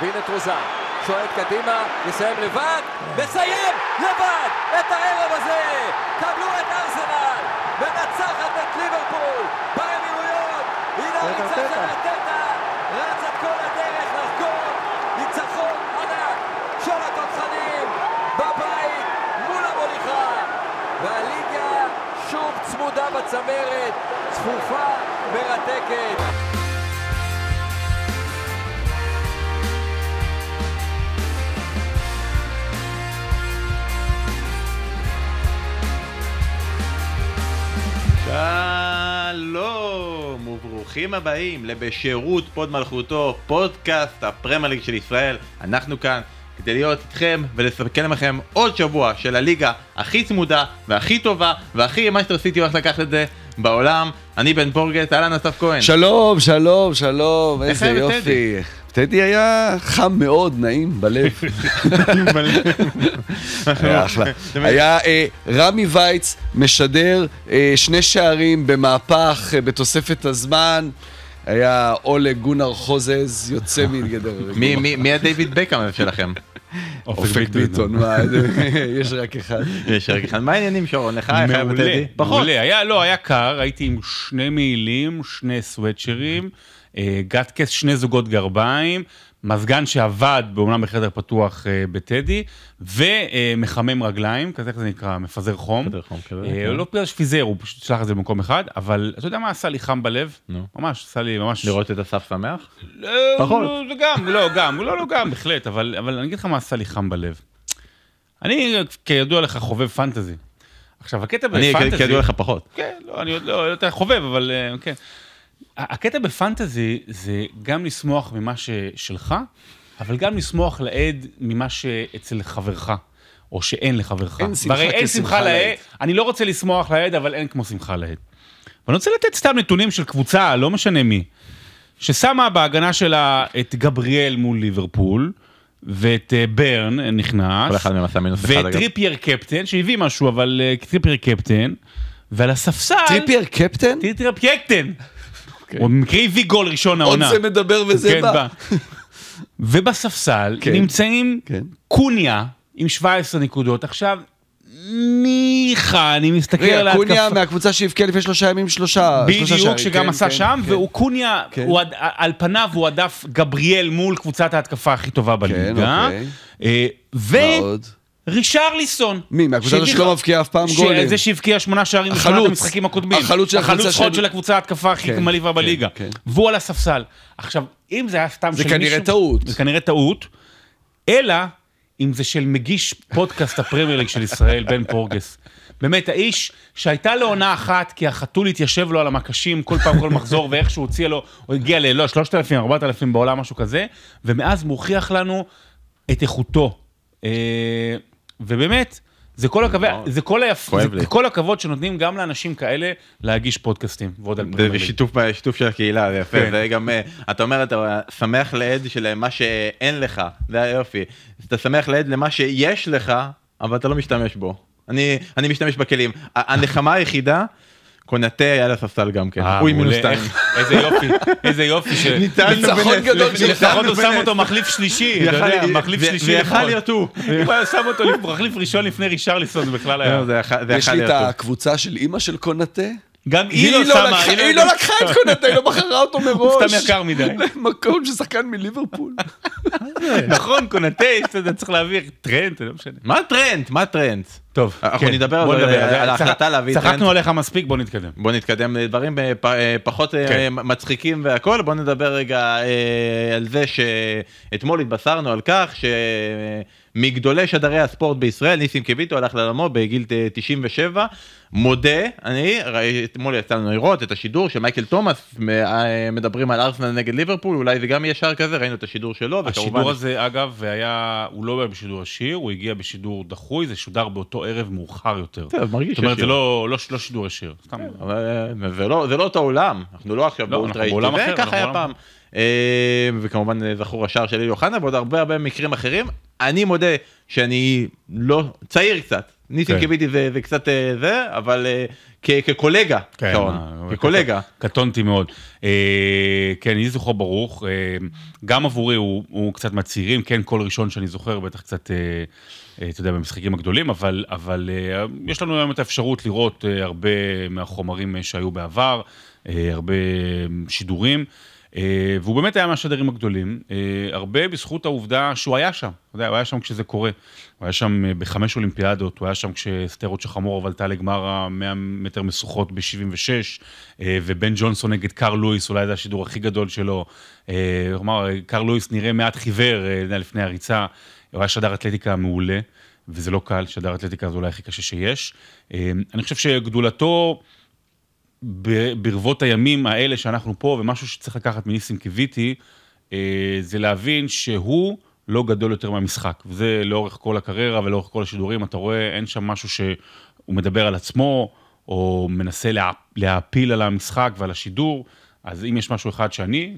והנה טרוזן, שועט קדימה, יסיים לבד, מסיים לבד את הערב הזה! קבלו את ארסנל, מנצחת את ליברפול באמירויות! הנה הריצה של ארטטה, רץ את כל הדרך לחגוג, ניצחון ענק של התותחנים בבית מול המוליכה! והליגה שוב צמודה בצמרת, צפופה, מרתקת. שלום וברוכים הבאים לבשירות הוד מלכותו, פודקאסט הפרמייליג של ישראל. אנחנו כאן כדי להיות איתכם ולספק לכם עוד שבוע של הליגה הכי צמודה והכי טובה והכי מאסטר סיטי הולך לקחת את זה בעולם. אני בן פורגס, אהלן אסף כהן. שלום, שלום, שלום, איזה יופי. טדי היה חם מאוד, נעים בלב. היה אחלה. היה אה, רמי וייץ משדר אה, שני שערים במהפך אה, בתוספת הזמן. היה אולה גונר חוזז יוצא מגדר. מי- הדייוויד בקאם שלכם? אופק ביטון, מה, יש רק אחד. יש רק אחד. מה העניינים שרון? לך היה מעולה, בטדי? פחות. מעולה, היה, לא, היה קר, הייתי עם שני מעילים, שני סוואצ'רים, גטקס, שני זוגות גרביים, מזגן שעבד באומנם בחדר פתוח אה, בטדי, ומחמם רגליים, כזה איך זה נקרא, מפזר חום. מפזר חום כזה, אה, כן. לא בגלל שפיזר, הוא פשוט שלח את זה במקום אחד, אבל אתה יודע מה עשה לי חם בלב? נו. ממש, עשה לי ממש... לראות את אסף שמח? לא, פחות. לא, גם, לא, גם, לא, לא, גם, בהחלט, אבל, אני אגיד לך מה עשה לי חם בלב. אני, כידוע לך, חובב פנטזי. עכשיו, הקטע אני בפנטזי... כידוע לך פחות. כן, לא, אני עוד לא, לא יודע, חובב, אבל אה, כן. הקטע בפנטזי זה גם לשמוח ממה ששלך, אבל גם לשמוח לעד ממה שאצל חברך, או שאין לחברך. אין שמחה והרי אין כשמחה שמחה לעד. אני לא רוצה לשמוח לעד, אבל אין כמו שמחה לעד. ואני רוצה לתת סתם נתונים של קבוצה, לא משנה מי, ששמה בהגנה שלה את גבריאל מול ליברפול, ואת אה, ברן נכנס, כל אחד מהם עשה מינוס אחד, אגב. טריפייר קפטן, שהביא משהו, אבל אה, טריפייר קפטן, ועל הספסל... טריפייר קפטן? טריפייר קפטן. הוא במקרה הביא גול ראשון עוד העונה. זה מדבר וזה כן, בא. ובספסל כן. נמצאים כן. קוניה עם 17 נקודות. עכשיו, ניחא, אני מסתכל על ההתקפה. קוניה מהקבוצה שהבקיע לפני שלושה ימים שלושה. שלושה בדיוק, שערים. שגם כן, עשה כן, שם, כן. והוא קוניה, כן. על פניו הוא עדף גבריאל מול קבוצת ההתקפה הכי טובה בליגה. אוקיי. אה? ורישרליסון. מי, מהקבוצה הזו שלא מבקיע אף פעם גולים? זה שהבקיע שמונה שערים בשמונת החלוץ. המשחקים הקודמים. החלוץ של החלוץ של- חוד של הקבוצה ההתקפה הכי כן, מלאיבה כן, בליגה. כן. והוא על הספסל. עכשיו, אם זה היה סתם זה של כנראה מישהו- טעות. זה כנראה טעות, אלא אם זה של מגיש פודקאסט הפרמייר של ישראל, בן פורגס. באמת, האיש שהייתה לו עונה אחת, כי החתול התיישב לו על המקשים כל פעם, כל מחזור, ואיך שהוא הציע לו, הוא הגיע ל, לא, 3,000, 4,000 בעולם, משהו כזה, ומאז מוכיח לנו את איכותו. אה, ובאמת, זה כל, הכבוד, זה, כל היפ... זה לי. כל הכבוד שנותנים גם לאנשים כאלה להגיש פודקאסטים, ועוד על פרמייר ליג. שיתוף, שיתוף של הקהילה, זה יפה, כן. זה גם, אה, אתה אומר, אתה שמח לעד של מה שאין לך, זה היופי. אתה שמח לעד למה שיש לך, אבל אתה לא משתמש בו. אני, אני משתמש בכלים. הנחמה היחידה, קונטה היה על הספסל גם כן, אה, הוא עם מינוס מעולה, שתיים. איך- איזה יופי, איזה יופי. ניצחון גדול לפ- של- לפחות הוא שם. אותו מחליף שלישי, אתה יודע, לי- מחליף שלישי ויכל לפחות. להיות הוא. אם הוא היה שם אותו מחליף ראשון לפני רישרליסון, זה בכלל היה. לא, יש לי את הוא. הקבוצה של אימא של קונטה. גם היא היא לא לא שמה, לקחה- היא לא לקחה את קונטה, היא לא בחרה אותו הוא מראש. סתם יקר מדי. מקום של שחקן מליברפול. נכון, קונטה, אתה צריך להעביר טרנד, לא משנה. מה טרנד? מה טרנד? טוב, אנחנו כן, נדבר על- נדבר. על צח- ההחלטה להביא טרנד. צחקנו עליך מספיק, בוא נתקדם. בוא נתקדם לדברים אה, פ- אה, פחות אה, כן. מצחיקים והכל, בוא נדבר רגע אה, על זה שאתמול התבשרנו על כך שמגדולי שדרי הספורט בישראל, ניסים קיוויטו הלך לעולמו בגיל ת- 97, מודה, אני, ראי- אתמול יצא לנו לראות את השידור של מייקל תומאס, אה, מדברים על ארסנל נגד ליברפול, אולי זה גם יהיה שער כזה, ראינו את השידור שלו, וכמובן... השידור הזה, אגב, היה, הוא לא היה בשידור ישיר, הוא הגיע בשידור דחוי, זה שודר באותו ערב מאוחר יותר. טוב, מרגיש זאת אומרת, ישיר. זה לא לא- לא שידור ישיר. סתם. אבל אה, זה לא, זה לא אותו עולם, אנחנו לא עכשיו לא, באולטרה אנחנו בעולם HD, אחר, וככה היה פעם. אה, וכמובן אה, זכור השער של אלי אוחנה ועוד הרבה הרבה מקרים אחרים. אני מודה שאני לא, צעיר קצת, ניסים כן. קיוויתי זה קצת אה, זה, אבל אה, כקולגה, כן, מה, כקולגה. קטונתי מאוד. אה, כן, יהי זכרו ברוך. אה, גם עבורי הוא, קצת מהצעירים, כן, כל ראשון שאני זוכר, בטח קצת, אה, אה, אתה יודע, במשחקים הגדולים, אבל, אה, יש לנו היום את האפשרות לראות אה, הרבה מהחומרים אה, שהיו בעבר, אה, הרבה שידורים. אה, והוא באמת היה מהשדרים הגדולים, אה, הרבה בזכות העובדה שהוא היה שם, יודע, הוא היה שם כשזה קורה. הוא היה שם אה, בחמש אולימפיאדות, הוא היה שם כשסטרות שחמורוב עלתה לגמר ה-100 מטר משוכות ב-76, ובן ג'ונסון נגד קארל לואיס, אולי זה השידור הכי גדול שלו. כלומר, קארל לואיס נראה מעט חיוור לפני הריצה, הוא היה שדר אתלטיקה מעולה, וזה לא קל, שדר אתלטיקה זה אולי הכי קשה שיש. אני חושב שגדולתו... ברבות הימים האלה שאנחנו פה, ומשהו שצריך לקחת מניסים קיוויתי, אה, זה להבין שהוא לא גדול יותר מהמשחק. וזה לאורך כל הקריירה ולאורך כל השידורים, אתה רואה, אין שם משהו שהוא מדבר על עצמו, או מנסה לה, להעפיל על המשחק ועל השידור. אז אם יש משהו אחד שאני,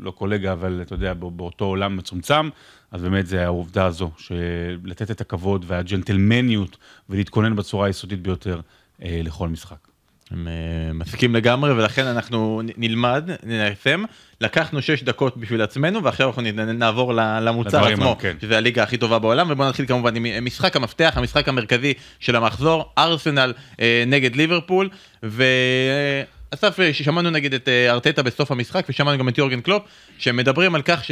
לא קולגה, אבל אתה יודע, בא- באותו עולם מצומצם, אז באמת זה העובדה הזו, שלתת את הכבוד והג'נטלמניות ולהתכונן בצורה היסודית ביותר אה, לכל משחק. אה, מסכים לגמרי ולכן אנחנו נלמד, ניישם. לקחנו 6 דקות בשביל עצמנו ועכשיו אנחנו נעבור למוצר עצמו, כן. שזה הליגה הכי טובה בעולם ובוא נתחיל כמובן עם משחק המפתח, המשחק המרכזי של המחזור, ארסנל אה, נגד ליברפול ואסף אה, שמענו נגיד את אה, ארטטה בסוף המשחק ושמענו גם את יורגן קלופ שמדברים על כך ש...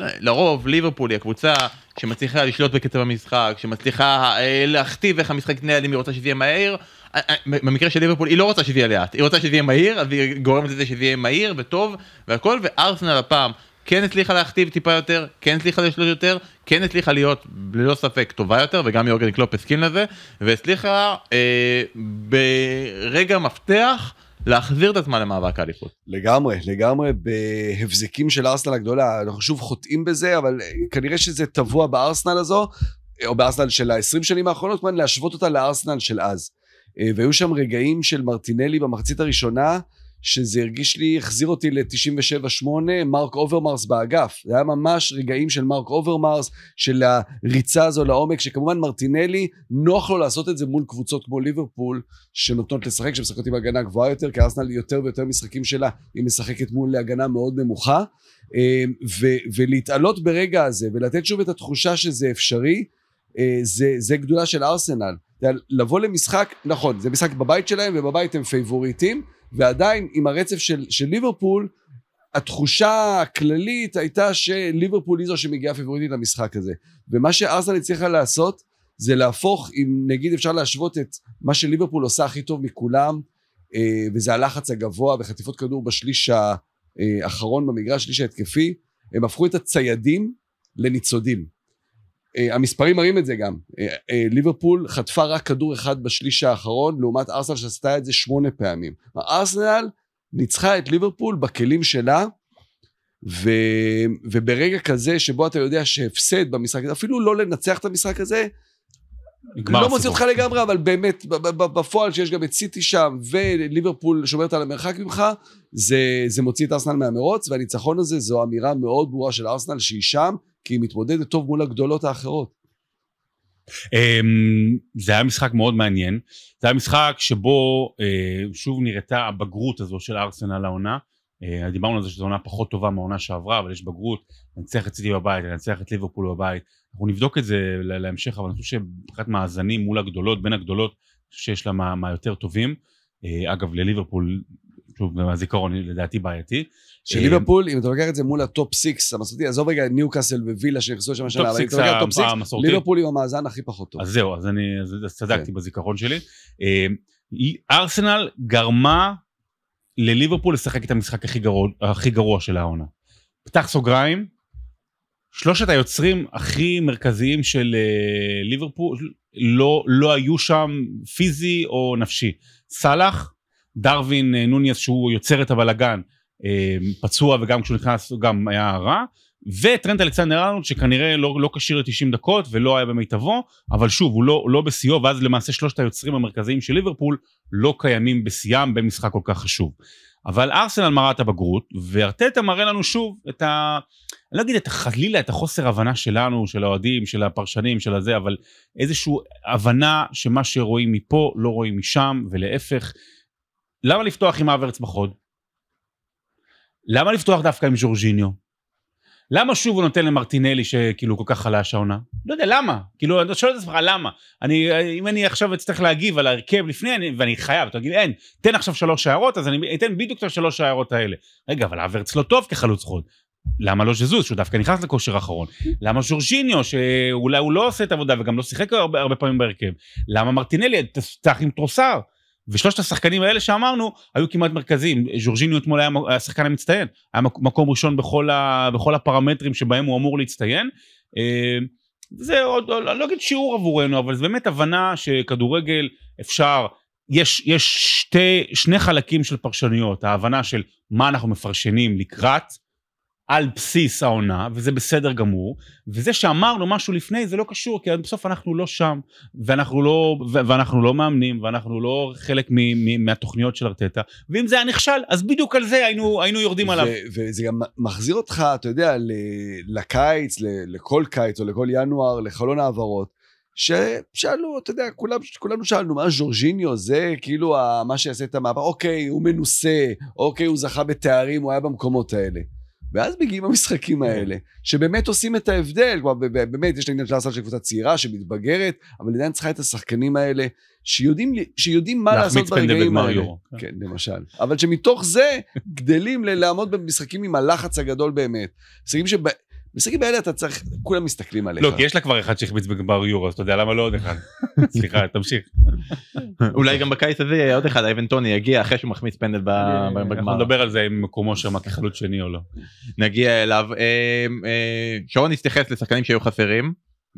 לרוב ליברפול היא הקבוצה שמצליחה לשלוט בקצב המשחק, שמצליחה אה, להכתיב איך המשחק יתנהל אם היא רוצה שזה יהיה מהר. אה, אה, במקרה של ליברפול היא לא רוצה שזה יהיה לאט, היא רוצה שזה יהיה מהיר, אז היא גורמת לזה שזה יהיה מהיר וטוב והכל, וארסנל הפעם כן הצליחה להכתיב טיפה יותר, כן הצליחה לשלוט יותר, כן הצליחה להיות ללא ספק טובה יותר, וגם יורגן קלופ הסכים לזה, והצליחה אה, ברגע מפתח להחזיר את עצמה למאבק האליפות. לגמרי, לגמרי בהבזקים של ארסנל הגדולה, אנחנו שוב חוטאים בזה, אבל כנראה שזה טבוע בארסנל הזו, או בארסנל של ה-20 שנים האחרונות, כמובן להשוות אותה לארסנל של אז. אה, והיו שם רגעים של מרטינלי במחצית הראשונה, שזה הרגיש לי, החזיר אותי ל-97-8, מרק אוברמרס באגף. זה היה ממש רגעים של מרק אוברמרס, של הריצה הזו לעומק, שכמובן מרטינלי, נוח לו לעשות את זה מול קבוצות כמו ליברפול, שנותנות לשחק, שמשחקות עם הגנה גבוהה יותר, כי ארסנל יותר ויותר משחקים שלה, היא משחקת מול הגנה מאוד נמוכה. אה, ו- ולהתעלות ברגע הזה, ולתת שוב את התחושה שזה אפשרי, אה, זה, זה גדולה של ארסנל. לבוא למשחק, נכון, זה משחק בבית שלהם, ובבית הם פייבוריטים, ועדיין עם הרצף של, של ליברפול, התחושה הכללית הייתה שליברפול היא זו שמגיעה פייבוריטית למשחק הזה. ומה שארסנל הצליחה לעשות, זה להפוך, אם נגיד אפשר להשוות את מה שליברפול עושה הכי טוב מכולם, אה, וזה הלחץ הגבוה וחטיפות כדור בשליש האחרון במגרש, שליש ההתקפי, הם הפכו את הציידים לניצודים. אה, המספרים מראים את זה גם. אה, אה, ליברפול חטפה רק כדור אחד בשליש האחרון, לעומת ארסנל שעשתה את זה שמונה פעמים. ארסנל ניצחה את ליברפול בכלים שלה, ו... וברגע כזה שבו אתה יודע שהפסד במשחק הזה, אפילו לא לנצח את המשחק הזה, לא מוציא. אותך לגמרי, אבל באמת, בפועל שיש גם את סיטי שם, וליברפול שומרת על המרחק ממך, זה, זה מוציא את ארסנל מהמרוץ, והניצחון הזה זו אמירה מאוד ברורה של ארסנל שהיא שם, כי היא מתמודדת טוב מול הגדולות האחרות. אמ, זה היה משחק מאוד מעניין. זה היה משחק שבו אה, שוב נראתה הבגרות הזו של ארסנל העונה. אה, דיברנו על זה שזו עונה פחות טובה מהעונה שעברה, אבל יש בגרות, ננצח את סיטי בבית, ננצח את ליברפול בבית. אנחנו נבדוק את זה להמשך, אבל אני חושב שמבחינת מאזנים מול הגדולות, בין הגדולות, שיש לה מה- מהיותר טובים. אה, אגב, לליברפול, שוב, מהזיכרון לדעתי בעייתי. של אה, ליברפול, אם אתה לוקח את זה מול הטופ סיקס המסורתי, עזוב רגע ניוקאסל ווילה שנכנסו לשם השנה, אבל אם אתה לוקח טופ סיקס, המסורתי. ליברפול עם המאזן הכי פחות טוב. אז זהו, אז אני צדקתי כן. בזיכרון שלי. אה, ארסנל גרמה לליברפול לשחק את המשחק הכי גרוע, הכי גרוע של העונה. פתח סוגריים, שלושת היוצרים הכי מרכזיים של אה, ליברפול לא, לא היו שם פיזי או נפשי. סאלח, דרווין אה, נוניס שהוא יוצר את הבלגן, אה, פצוע וגם כשהוא נכנס הוא גם היה רע, וטרנט אלכסנדר ארנולד שכנראה לא, לא כשיר ל-90 דקות ולא היה במיטבו, אבל שוב הוא לא, לא בשיאו ואז למעשה שלושת היוצרים המרכזיים של ליברפול לא קיימים בשיאם במשחק כל כך חשוב. אבל ארסנל מראה את הבגרות, וארטטה מראה לנו שוב את ה... אני לא אגיד את חלילה את החוסר הבנה שלנו, של האוהדים, של הפרשנים, של הזה, אבל איזושהי הבנה שמה שרואים מפה לא רואים משם, ולהפך. למה לפתוח עם אברץ בחוד? למה לפתוח דווקא עם ז'ורג'יניו? למה שוב הוא נותן למרטינלי שכאילו כל כך חלש העונה? לא יודע, למה? כאילו, אני שואל את עצמך, למה? אני, אם אני עכשיו אצטרך להגיב על ההרכב לפני, אני, ואני חייב, אתה תגיד, אין, תן עכשיו שלוש הערות, אז אני אתן בדיוק את השלוש הערות האלה. רגע, אבל אברץ לא טוב כחלוץ חוד. למה לא ז'זוס, שהוא דווקא נכנס לכושר האחרון? למה ז'ורג'יניו, שאולי הוא לא עושה את העבודה וגם לא שיחק הרבה, הרבה פעמים בהרכב? למה מרטינלי, תפתח עם טרוסר? ושלושת השחקנים האלה שאמרנו היו כמעט מרכזיים. ז'ורג'יניו אתמול היה השחקן המצטיין, היה מקום ראשון בכל, ה, בכל הפרמטרים שבהם הוא אמור להצטיין. אה, זה עוד, לא אגיד שיעור עבורנו, אבל זה באמת הבנה שכדורגל אפשר, יש, יש שתי, שני חלקים של פרשנויות, ההבנה של מה אנחנו מפרשנים לקראת, על בסיס העונה, וזה בסדר גמור, וזה שאמרנו משהו לפני זה לא קשור, כי בסוף אנחנו לא שם, ואנחנו לא, ואנחנו לא מאמנים, ואנחנו לא חלק מ, מ, מהתוכניות של ארטטה, ואם זה היה נכשל, אז בדיוק על זה היינו, היינו יורדים עליו. וזה גם מחזיר אותך, אתה יודע, לקיץ, לכל קיץ או לכל ינואר, לחלון העברות. ששאלו, אתה יודע, כולם, כולנו שאלנו, מה ז'ורג'יניו זה כאילו מה שיעשה את המעבר, אוקיי, הוא מנוסה, אוקיי, הוא זכה בתארים, הוא היה במקומות האלה. ואז מגיעים המשחקים כן. האלה, שבאמת עושים את ההבדל, כלומר באמת יש של ארסנל של קבוצה צעירה שמתבגרת, אבל עדיין צריכה את השחקנים האלה, שיודעים, שיודעים מה לעשות ברגעים האלה. כן. כן, למשל. אבל שמתוך זה גדלים לעמוד במשחקים עם הלחץ הגדול באמת. משחקים שב... במשחקים האלה אתה צריך, כולם מסתכלים עליך. לא, כי יש לה כבר אחד שהחמיץ בגמר יורו, אז אתה יודע למה לא עוד אחד. סליחה, תמשיך. אולי גם בקיץ הזה יהיה עוד אחד, אייבן טוני יגיע אחרי שהוא מחמיץ פנדל בגמר. אנחנו נדבר על זה אם מקומו שם כחלוץ שני או לא. נגיע אליו. אה, אה, שרון התייחס לשחקנים שהיו חסרים.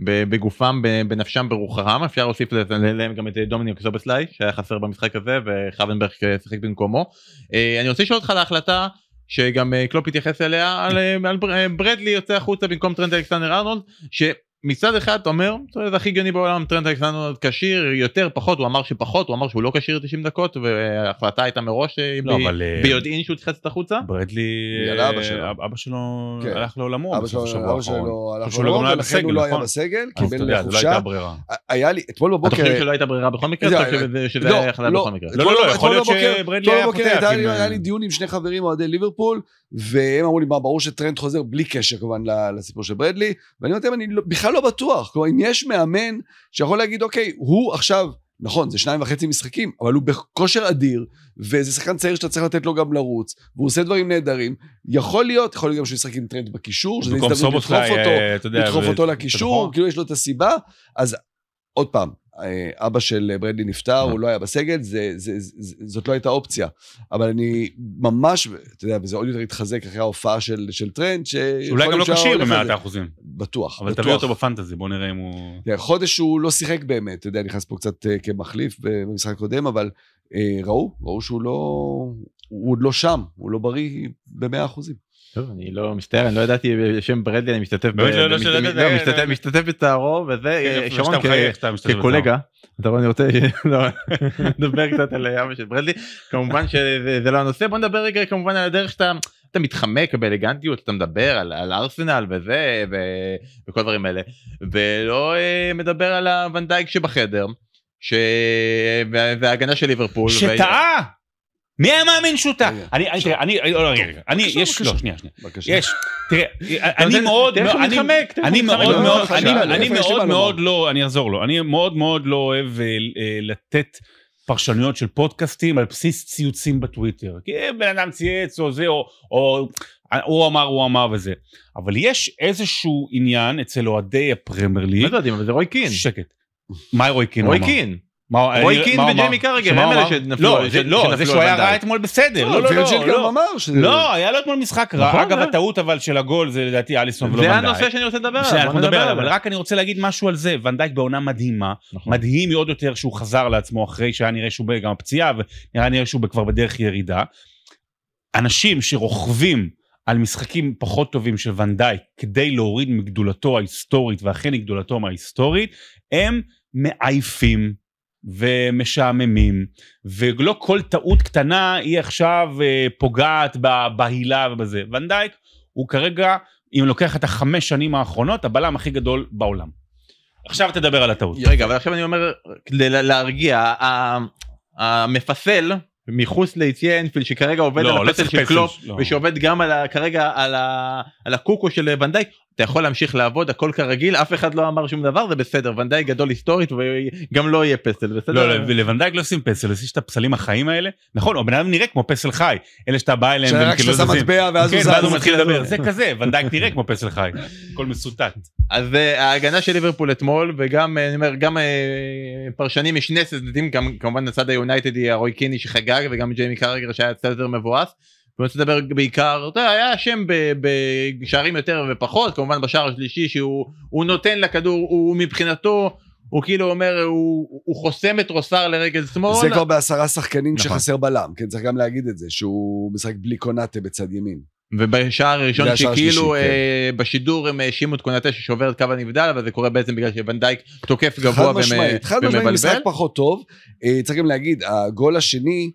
בגופם, בנפשם, ברוחם, אפשר להוסיף להם גם את דומיניק סובסליי שהיה חסר במשחק הזה וחרבנברך שיחק במקומו. אה, אני רוצה לשאול אותך על ההחלטה שגם אה, קלופ התייחס אליה על, אה, על אה, ברדלי יוצא החוצה במקום טרנד אלכסנדר ארנולד שמצד אחד אתה אומר זה הכי הגיוני בעולם טרנד אלכסנדר ארנולד כשיר יותר פחות הוא אמר שפחות הוא אמר שהוא לא כשיר 90 דקות וההחלטה הייתה מראש לא, ב... אבל... ביודעין שהוא צריך לצאת החוצה. ברדלי אבא שלו, אבא שלו כן. הלך לעולמו אבא שלו, אבא שלו הלך לעולמו ולכן הוא לא היה נכון? בסגל קיבל לא חופשה. היה לי אתמול בבוקר. אתה חושב שלא הייתה ברירה בכל מקרה? שזה היה החלטה בכל מקרה? לא לא יכול להיות שברדלי היה פותח. היה לי דיון עם שני חברים אוהדי ליברפול והם אמרו לי, מה, ברור שטרנד חוזר בלי קשר כמובן לסיפור של ברדלי, ואני אומר אני לא, בכלל לא בטוח, כלומר, אם יש מאמן שיכול להגיד, אוקיי, הוא עכשיו, נכון, זה שניים וחצי משחקים, אבל הוא בכושר אדיר, וזה שחקן צעיר שאתה צריך לתת לו גם לרוץ, והוא עושה דברים נהדרים, יכול להיות, יכול להיות גם שהוא ישחק עם טרנד בקישור, שזה הזדמנות לדחוף אותו, אה, לדחוף אותו לקישור, כאילו יש לו את הסיבה, אז עוד פעם, אבא של ברדלי נפטר, הוא לא היה בסגל, זה, זה, זה, זאת לא הייתה אופציה. אבל אני ממש, אתה יודע, וזה עוד יותר התחזק אחרי ההופעה של, של טרנד, ש... אולי גם לא כשיר במאת האחוזים. בטוח, אבל תביא אותו בפנטזי, בוא נראה אם הוא... חודש הוא לא שיחק באמת, אתה יודע, נכנס פה קצת אה, כמחליף במשחק הקודם, אבל אה, ראו, ראו שהוא לא... הוא עוד לא שם, הוא לא בריא במאה אחוזים. טוב, אני לא מצטער, אני לא ידעתי בשם ברדלי, אני משתתף לא, משתתף בצערו, וזה שרון כקולגה, אתה רואה, אני רוצה לדבר קצת על אבא של ברדלי, כמובן שזה לא הנושא, בוא נדבר רגע כמובן על הדרך שאתה אתה מתחמק באלגנטיות, אתה מדבר על, על ארסנל וזה ו, וכל הדברים האלה, ולא אה, מדבר על הוונדייק שבחדר, ש... וההגנה של ליברפול. שטעה! מי היה מאמין שהוא טעה? אני, אני, תראה, אני, לא, רגע, רגע, אני, יש, לא, שנייה, שנייה, יש, תראה, אני מאוד, אני מאוד מאוד, אני מאוד מאוד לא, אני אעזור לו, אני מאוד מאוד לא אוהב אה, אה, לתת פרשנויות של פודקאסטים על בסיס ציוצים בטוויטר, כי בן אדם צייץ או זה, או הוא אמר, הוא אמר וזה, אבל יש איזשהו עניין אצל אוהדי הפרמייר ליג, לא יודעים, אבל זה רוי קין, שקט, מה רוי קין? רוי קין. רוי קין וג'יימי קרגר הם אלה שנפלו לא זה שהוא היה רע אתמול בסדר לא לא לא לא היה לו אתמול משחק רע. נכון, אגב הטעות אבל של הגול זה לדעתי אליסון ולא ונדייק. זה הנושא שאני רוצה לדבר עליו נדבר עליו אבל רק אני רוצה להגיד משהו על זה. ונדייק בעונה מדהימה. נכון. מדהים עוד יותר שהוא חזר לעצמו אחרי שהיה נראה שהוא גם הפציעה ונראה נראה שהוא כבר בדרך ירידה. אנשים שרוכבים על משחקים פחות טובים של ונדייק כדי להוריד מגדולתו ההיסטורית ואכן מגדולתו ההיסטורית הם מעייפים ומשעממים, ולא כל טעות קטנה היא עכשיו אה, פוגעת בהילה ובזה. ונדייק הוא כרגע, אם לוקח את החמש שנים האחרונות, הבלם הכי גדול בעולם. עכשיו תדבר על הטעות. רגע, אבל עכשיו אני אומר, כדי לה- להרגיע, המפסל מחוץ ליציע אנפילד שכרגע עובד לא, על לא הפסל צריך של קלופ לא. ושעובד גם על ה- כרגע על ה- על הקוקו של ונדייק אתה יכול להמשיך לעבוד הכל כרגיל אף אחד לא אמר שום דבר זה בסדר ונדייק גדול היסטורית וגם לא יהיה פסל בסדר. לא, לא, לוונדייק לא עושים פסל, יש את הפסלים החיים האלה. נכון, הבן אדם נראה כמו פסל חי. אלה שאתה בא אליהם והם שרק כאילו שאתה שם זזים. מטבע ואז הוא כן, זז. ואז הוא מתחיל מתחיל לדבר. זה כזה, ונדייק נראה כמו פסל חי. הכל מסותת. אז אה, ההגנה של ליברפול אתמול וגם אה, אני אומר גם אה, פרשנים משני צדדים גם כמובן הצד היונייטדי הרוי קין שחגג וגם ג'יימי קרגר שהיה יותר מבואס. רוצה לדבר בעיקר אתה יודע, היה אשם בשערים יותר ופחות כמובן בשער השלישי שהוא הוא נותן לכדור הוא מבחינתו הוא כאילו אומר הוא, הוא חוסם את רוסר לרגל שמאל. זה כבר בעשרה שחקנים נכון. כשחסר בלם, כן, צריך גם להגיד את זה, שהוא משחק בלי קונאטה בצד ימין. ובשער הראשון שכאילו השלישי, אה, בשידור הם האשימו את קונטה ששובר את קו הנבדל אבל זה קורה בעצם בגלל שוונדייק תוקף גבוה חד ומ- משמעית, חד משמעית, משחק ומבלבל. פחות טוב. אה, צריך גם להגיד, הגול השני,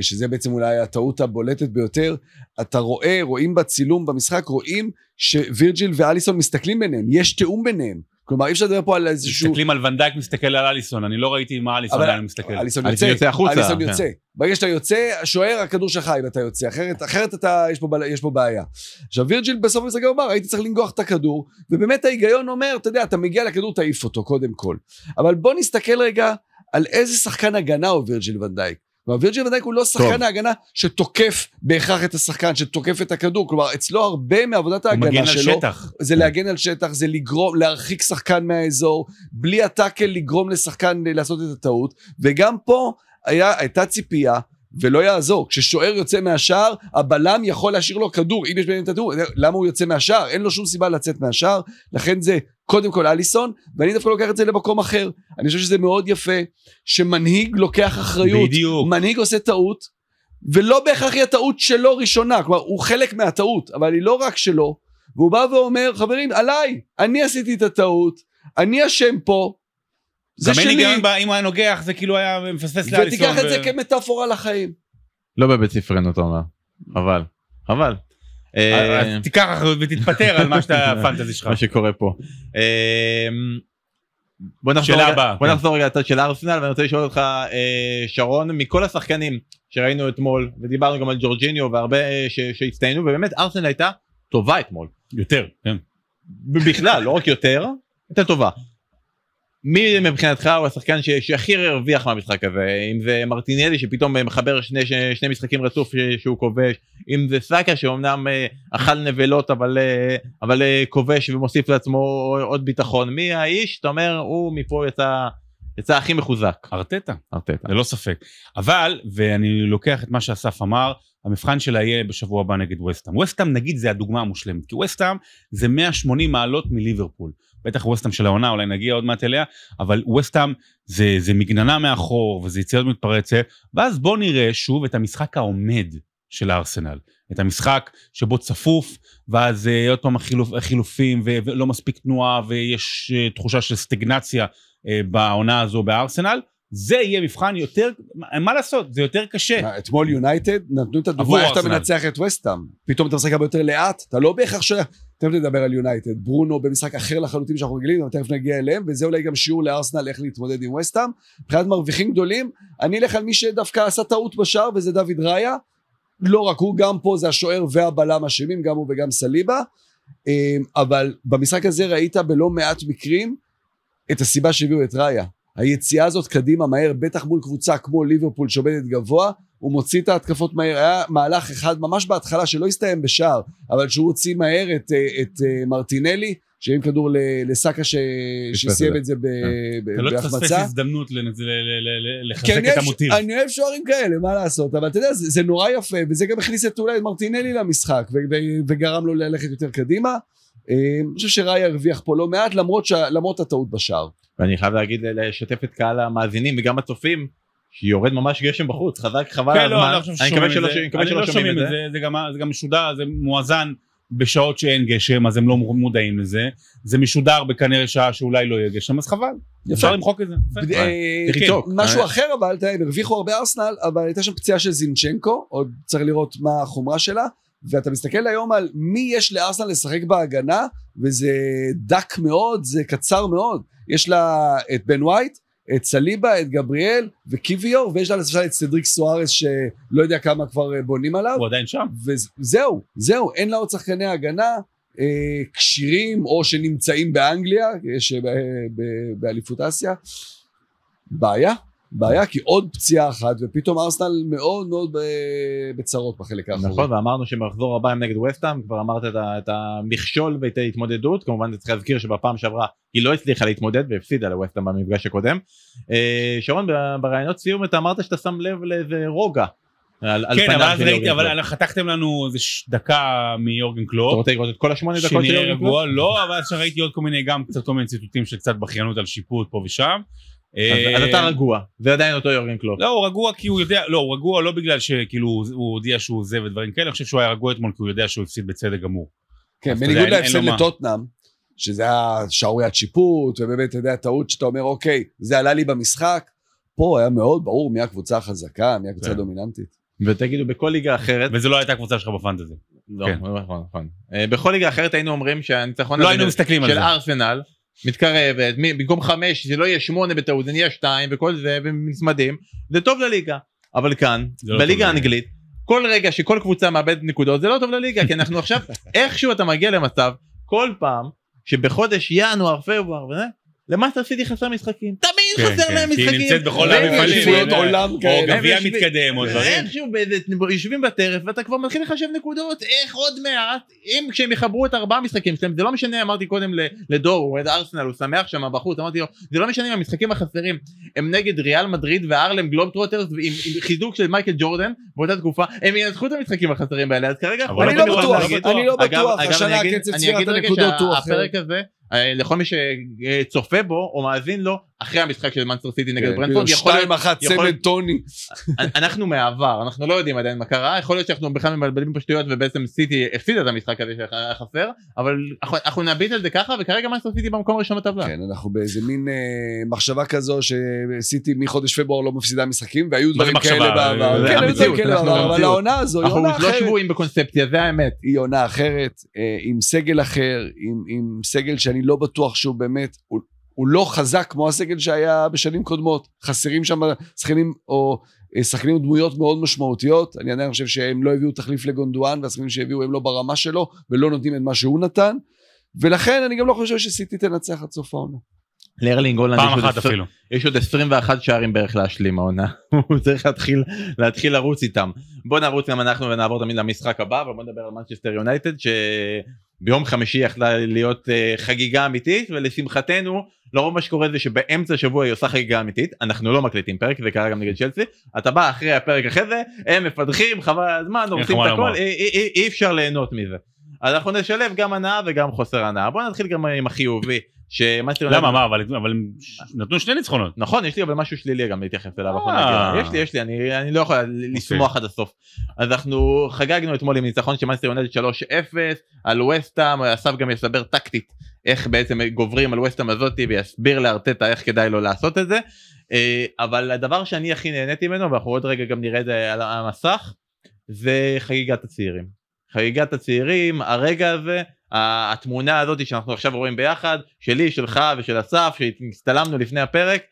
שזה בעצם אולי הטעות הבולטת ביותר, אתה רואה, רואים בצילום במשחק, רואים שווירג'יל ואליסון מסתכלים ביניהם, יש תיאום ביניהם. כלומר, אי אפשר לדבר פה על איזשהו... מסתכלים על ונדייק מסתכל על אליסון, אני לא ראיתי מה אליסון היה מסתכל. אליסון יוצא, יוצא החוצה, אליסון כן. יוצא. ברגע שאתה יוצא, שוער, הכדור שלך אם אתה יוצא, אחרת, אחרת אתה, יש פה, יש פה בעיה. עכשיו וירג'יל בסוף המשחק אמר, הייתי צריך לנגוח את הכדור, ובאמת ההיגיון אומר, אתה יודע, אתה מגיע לכדור, תעיף אותו קודם כל. אבל בוא נסתכל רגע על איזה שחקן הגנה הוא וירג'יל ונדייק. כלומר, וירג'יל ונדייק הוא לא שחקן. ההגנה שתוקף בהכרח את השחקן, שתוקף את הכדור. כלומר, אצלו הרבה מעבודת ההגנה שלו, שטח. זה להגן על שטח, זה לגרום, להרחיק שחקן מהאזור, בלי הטאקל לגרום לשחקן לעשות את הטעות, וגם פה היה, הייתה ציפייה, ולא יעזור, כששוער יוצא מהשער, הבלם יכול להשאיר לו כדור, אם יש ביניהם את הכדור, למה הוא יוצא מהשער? אין לו שום סיבה לצאת מהשער, לכן זה קודם כל אליסון, ואני דווקא לוקח את זה למקום אחר. אני חושב שזה מאוד יפה, שמנהיג לוקח אחריות, בדיוק. מנהיג עושה טעות, ולא בהכרח היא הטעות שלו ראשונה, כלומר הוא חלק מהטעות, אבל היא לא רק שלו, והוא בא ואומר, חברים, עליי, אני עשיתי את הטעות, אני אשם פה, זה גם אין שלי, היגיון, ב- אם הוא היה נוגח זה כאילו היה מפספס לאליסון. ותיקח את ו- זה כמטאפורה לחיים. לא בבית ספרנו אתה אומר. חבל. חבל. אה, אז תיקח אחריות ותתפטר על מה שאתה הפנטזי שלך. מה שקורה פה. אה, בוא נחזור רגע- כן. נחזור רגע לצד של ארסנל ואני רוצה לשאול אותך אה, שרון מכל השחקנים שראינו אתמול ודיברנו גם על ג'ורג'יניו והרבה אה, שהצטיינו ובאמת ארסנל הייתה טובה אתמול. יותר, כן. בכלל לא רק יותר הייתה טובה. מי מבחינתך הוא השחקן ש- שהכי הרוויח מהמשחק הזה אם זה מרטינלי שפתאום אה, מחבר שני, ש- שני משחקים רצוף ש- שהוא כובש אם זה סאקה שאומנם אה, אכל נבלות אבל אה, אבל כובש ומוסיף לעצמו עוד ביטחון מי האיש אתה אומר הוא מפה יצא יצא הכי מחוזק. ארטטה. ארטטה. ללא ספק. אבל, ואני לוקח את מה שאסף אמר, המבחן שלה יהיה בשבוע הבא נגד וסטאם. וסטאם נגיד זה הדוגמה המושלמת, כי וסטאם זה 180 מעלות מליברפול. בטח וסטאם של העונה, אולי נגיע עוד מעט אליה, אבל וסטאם זה, זה מגננה מאחור וזה יציאות מתפרצת, ואז בוא נראה שוב את המשחק העומד של הארסנל. את המשחק שבו צפוף, ואז אה, עוד פעם החילופ, החילופים ו- ולא מספיק תנועה ויש אה, תחושה של סטגנציה אה, בעונה הזו בארסנל. זה יהיה מבחן יותר, מה- לעשות, זה יותר קשה. אתמול יונייטד נתנו את הדוגמה איך אתה. מנצח את וסטאם. פתאום אתה משחק הרבה יותר לאט, אתה לא בהכרח ש... תכף נדבר על יונייטד. ברונו במשחק אחר לחלוטין שאנחנו רגילים, אבל תכף נגיע אליהם, וזה אולי גם שיעור לארסנל איך להתמודד עם וסטאם. מבחינת מרוויחים גדולים, אני אלך על מי שדווקא עשה טעות בשער, וזה דוד ראיה. לא רק הוא, גם פה זה השוער והבלם אשמים, גם הוא וגם סליבה. אה, אבל במשחק הזה ראית בלא מעט מקרים את הסיבה שהביאו את ראיה. היציאה הזאת קדימה מהר, בטח מול קבוצה כמו ליברפול שעומדת גבוה, הוא מוציא את ההתקפות מהר, היה מהלך אחד ממש בהתחלה שלא הסתיים בשער, אבל שהוא הוציא מהר את, אה, את אה, מרטינלי, שהרים כדור ל- לסאקה ש... שסיים את זה ב... ב- אתה לא תפספס בהחמצה. הזדמנות לחזק אני את המוטיב. אני אוהב שוערים כאלה, מה לעשות, אבל אתה יודע, זה, נורא יפה, וזה גם הכניס את אולי את מרטינלי למשחק, ו- ו- וגרם לו ללכת יותר קדימה. אה, אני חושב שראיה הרוויח פה לא מעט. למרות הטעות בשער. ואני חייב להגיד לשתף את קהל המאזינים וגם הצופים שיורד ממש גשם בחוץ חזק חבל כן, על לא, אני לא אני מקווה שלא זה. שלא לא שומעים את זה. זה גם- זה גם משודר, זה מואזן בשעות שאין גשם, אז הם לא מודעים לזה. זה משודר בכנראה שעה שאולי לא יהיה גשם, אז חבל. אפשר למחוק את זה. אה, צריך כן. משהו אה. אחר אבל, תראה, הם הרוויחו הרבה ארסנל, אבל הייתה שם פציעה של זינצ'נקו, עוד צריך לראות מה החומרה שלה, ואתה מסתכל היום על מי יש לארסנל לשחק בהגנה, וזה דק מאוד, זה קצר מאוד. יש לה את בן ווייט, את סליבה, את גבריאל וקיוויור, ויש לה למשל את סדריק סוארס שלא יודע כמה כבר אה, בונים עליו. הוא עדיין שם. וזהו, זהו, אין לה עוד שחקני הגנה אה, כשירים או שנמצאים באנגליה, יש אה, באליפות אסיה. בעיה, בעיה, כי עוד פציעה אחת, ופתאום ארסנל מאוד מאוד ב- בצרות בחלק האחורי. נכון, ואמרנו שבמחזור הבא הם נגד וסטהאם, כבר אמרת את ה- את המכשול ואת ההתמודדות, כמובן צריך להזכיר שבפעם שעברה היא לא הצליחה להתמודד והפסידה לווסטהאם במפגש הקודם. אה, שרון, בראיונות סיום אתה אמרת שאתה שם לב לאיזה רוגע. על על כן, פניו אבל אז ראיתי, אבל. חתכתם לנו איזה דקה מיורגן אתה קלופ. רוצה לראות את כל השמונה דקות של יורגן קלופ? לא, אבל אז ראיתי עוד כל מיני, גם קצת כל מיני ציטוטים של קצת בכיינות על שיפוט פה ושם. אז אתה אה, רגוע, זה עדיין אותו יורגן קלופ. לא, הוא רגוע כי הוא יודע, לא, הוא רגוע לא בגלל שכאילו הוא הודיע שהוא זה ודברים כאלה, אני חושב שהוא היה רגוע אתמול כי הוא יודע שהוא הפסיד בצדק גמור. כן, בניגוד להפסד. לטוטנאם, שזה היה שערוריית שיפוט, ובאמת, אתה יודע, טעות שאתה אומר, אוקיי, זה עלה לי במשחק. פה היה מאוד ברור מי הקבוצה החזקה, מי הקבוצה כן. הדומיננטית. ותגידו בכל ליגה אחרת, וזה לא הייתה הקבוצה שלך בפנטזי. לא, כן. נכון, נכון. אה, בכל ליגה אחרת היינו אומרים שהניצחון לא הזה היינו מסתכלים על של זה. ארסנל מתקרבת, במקום חמש זה לא יהיה שמונה בטעות, זה נהיה שתיים וכל זה, ונצמדים, זה טוב לליגה. אבל כאן, לא בליגה. האנגלית, כל רגע שכל קבוצה מאבדת נקודות זה לא טוב לליגה, כי אנחנו עכשיו, איכשהו אתה מגיע למצב, כל פעם שבחודש ינואר, פברואר, וזה, למנצ'סטר סיטי חסר משחקים, תמיד כן, חסר כן, להם כי היא משחקים. נמצאת בכל והם המפעלים, כן. או. גביע מתקדם או דברים. איכשהו באיזה, יושבים בטרף ואתה כבר מתחיל לחשב נקודות איך עוד מעט אם כשהם יחברו את ארבעה משחקים שלהם זה לא משנה אמרתי קודם לדור הוא אוהד ארסנל הוא שמח שם בחוץ אמרתי לו זה לא משנה אם המשחקים החסרים הם נגד ריאל מדריד והארלם גלובטרוטרס עם, עם חיזוק של מייקל ג'ורדן באותה תקופה הם ינצחו את המשחקים החסרים האלה אז כרגע אני לא לא בטוח, בטוח, לא אני לא בטוח, השנה אני אגיד- הקצב אני צבירת הנקודות הוא אחר. אה, לכל מי שצופה בו או מאזין לו אחרי המשחק של מנסטר סיטי נגד ברנפורד יכול להיות כן, שתיים אחת צמד טוני. אנחנו מהעבר אנחנו לא יודעים עדיין מה קרה יכול להיות שאנחנו בכלל מבלבלים פה שטויות ובעצם סיטי הפסידה את המשחק הזה שהיה חסר אבל אנחנו- אנחנו נביט על זה ככה וכרגע מנסטר סיטי במקום הראשון בטבלה. כן, אנחנו באיזה מין אה, מחשבה כזו שסיטי מחודש פברואר לא מפסידה משחקים, והיו דברים? כאלה בעבר. כן, דברים כאלה אנחנו בעבר, אבל. העונה הזו היא אנחנו עונה לא אחרת. שבויים בקונספציה זה האמת. היא עונה אחרת, אה, עם סגל אחר, עם סגל שאני לא בטוח שהוא באמת, הוא, הוא לא חזק כמו הסגל שהיה בשנים קודמות. חסרים שם שחקנים או אה, שחקנים דמויות מאוד משמעותיות. אני עדיין חושב שהם לא הביאו תחליף לגונדואן, והשחקנים שהביאו הם לא ברמה שלו, ולא נותנים את מה שהוא נתן. ולכן אני גם לא חושב שסיטי תנצח עד סוף העונה. לארלינג הולאנד פעם אחת אפילו. יש עוד 21 שערים בערך להשלים העונה הוא צריך להתחיל להתחיל לרוץ איתם בוא נרוץ גם אנחנו ונעבור תמיד למשחק הבא ובוא נדבר על מנצ'סטר יונייטד שביום חמישי יכלה להיות אה, חגיגה אמיתית ולשמחתנו לרוב מה שקורה זה שבאמצע השבוע היא עושה חגיגה אמיתית אנחנו לא מקליטים פרק זה קרה גם נגד צ'לסי אתה בא אחרי הפרק אחרי זה הם מפתחים חבל הזמן הורסים את הכל לומר. אי, אי, אי, אי אפשר ליהנות מזה. אז אנחנו נשלב גם הנאה וגם חוסר הנאה בוא נתחיל גם עם החיובי. שמנצ'סטר יונייטד- למה, מה, אבל אבל נתנו שני ניצחונות. נכון יש לי אבל משהו שלילי גם להתייחס אליו אה. יש לי יש לי אני אני לא יכול לשמוח עד הסוף. אז אנחנו חגגנו אתמול עם ניצחון של מנסטר יונדד 3-0 על ווסטהאם אסף גם יסבר טקטית איך בעצם גוברים על ווסטהאם הזאתי ויסביר לארטטה איך כדאי לו לעשות את זה. אה, אבל הדבר שאני הכי נהניתי ממנו ואנחנו עוד רגע גם נראה את זה על המסך זה חגיגת הצעירים. חגיגת הצעירים הרגע הזה התמונה הזאת שאנחנו עכשיו רואים ביחד שלי שלך ושל אסף שהצטלמנו לפני הפרק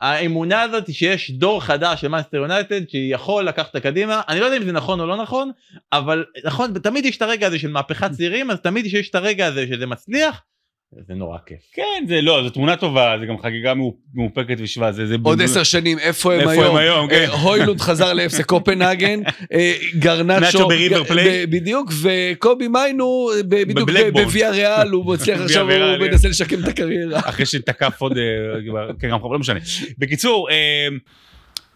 האמונה הזאת שיש דור חדש של מנסטר יונייטד שיכול לקחת קדימה אני לא יודע אם זה נכון או לא נכון אבל נכון תמיד יש את הרגע הזה של מהפכת צעירים אז תמיד שיש את הרגע הזה שזה מצליח זה נורא כיף. כן, זה לא, זו תמונה טובה, זה גם חגיגה מאופ- מאופקת ושבעה. זה- זה- עוד עשר שנים, איפה הם איפה היום? הם היום, כן. אה, הוילונד חזר לאפסה קופנהגן, אה, גרנצ'ו, בריבר. ב- בדיוק, וקובי מיינו, ב- בדיוק. בוויה ריאל, הוא מצליח עכשיו, הוא ריאל. מנסה לשקם את הקריירה. אחרי שתקף עוד, אה, כן, גם לא משנה. בקיצור, אה,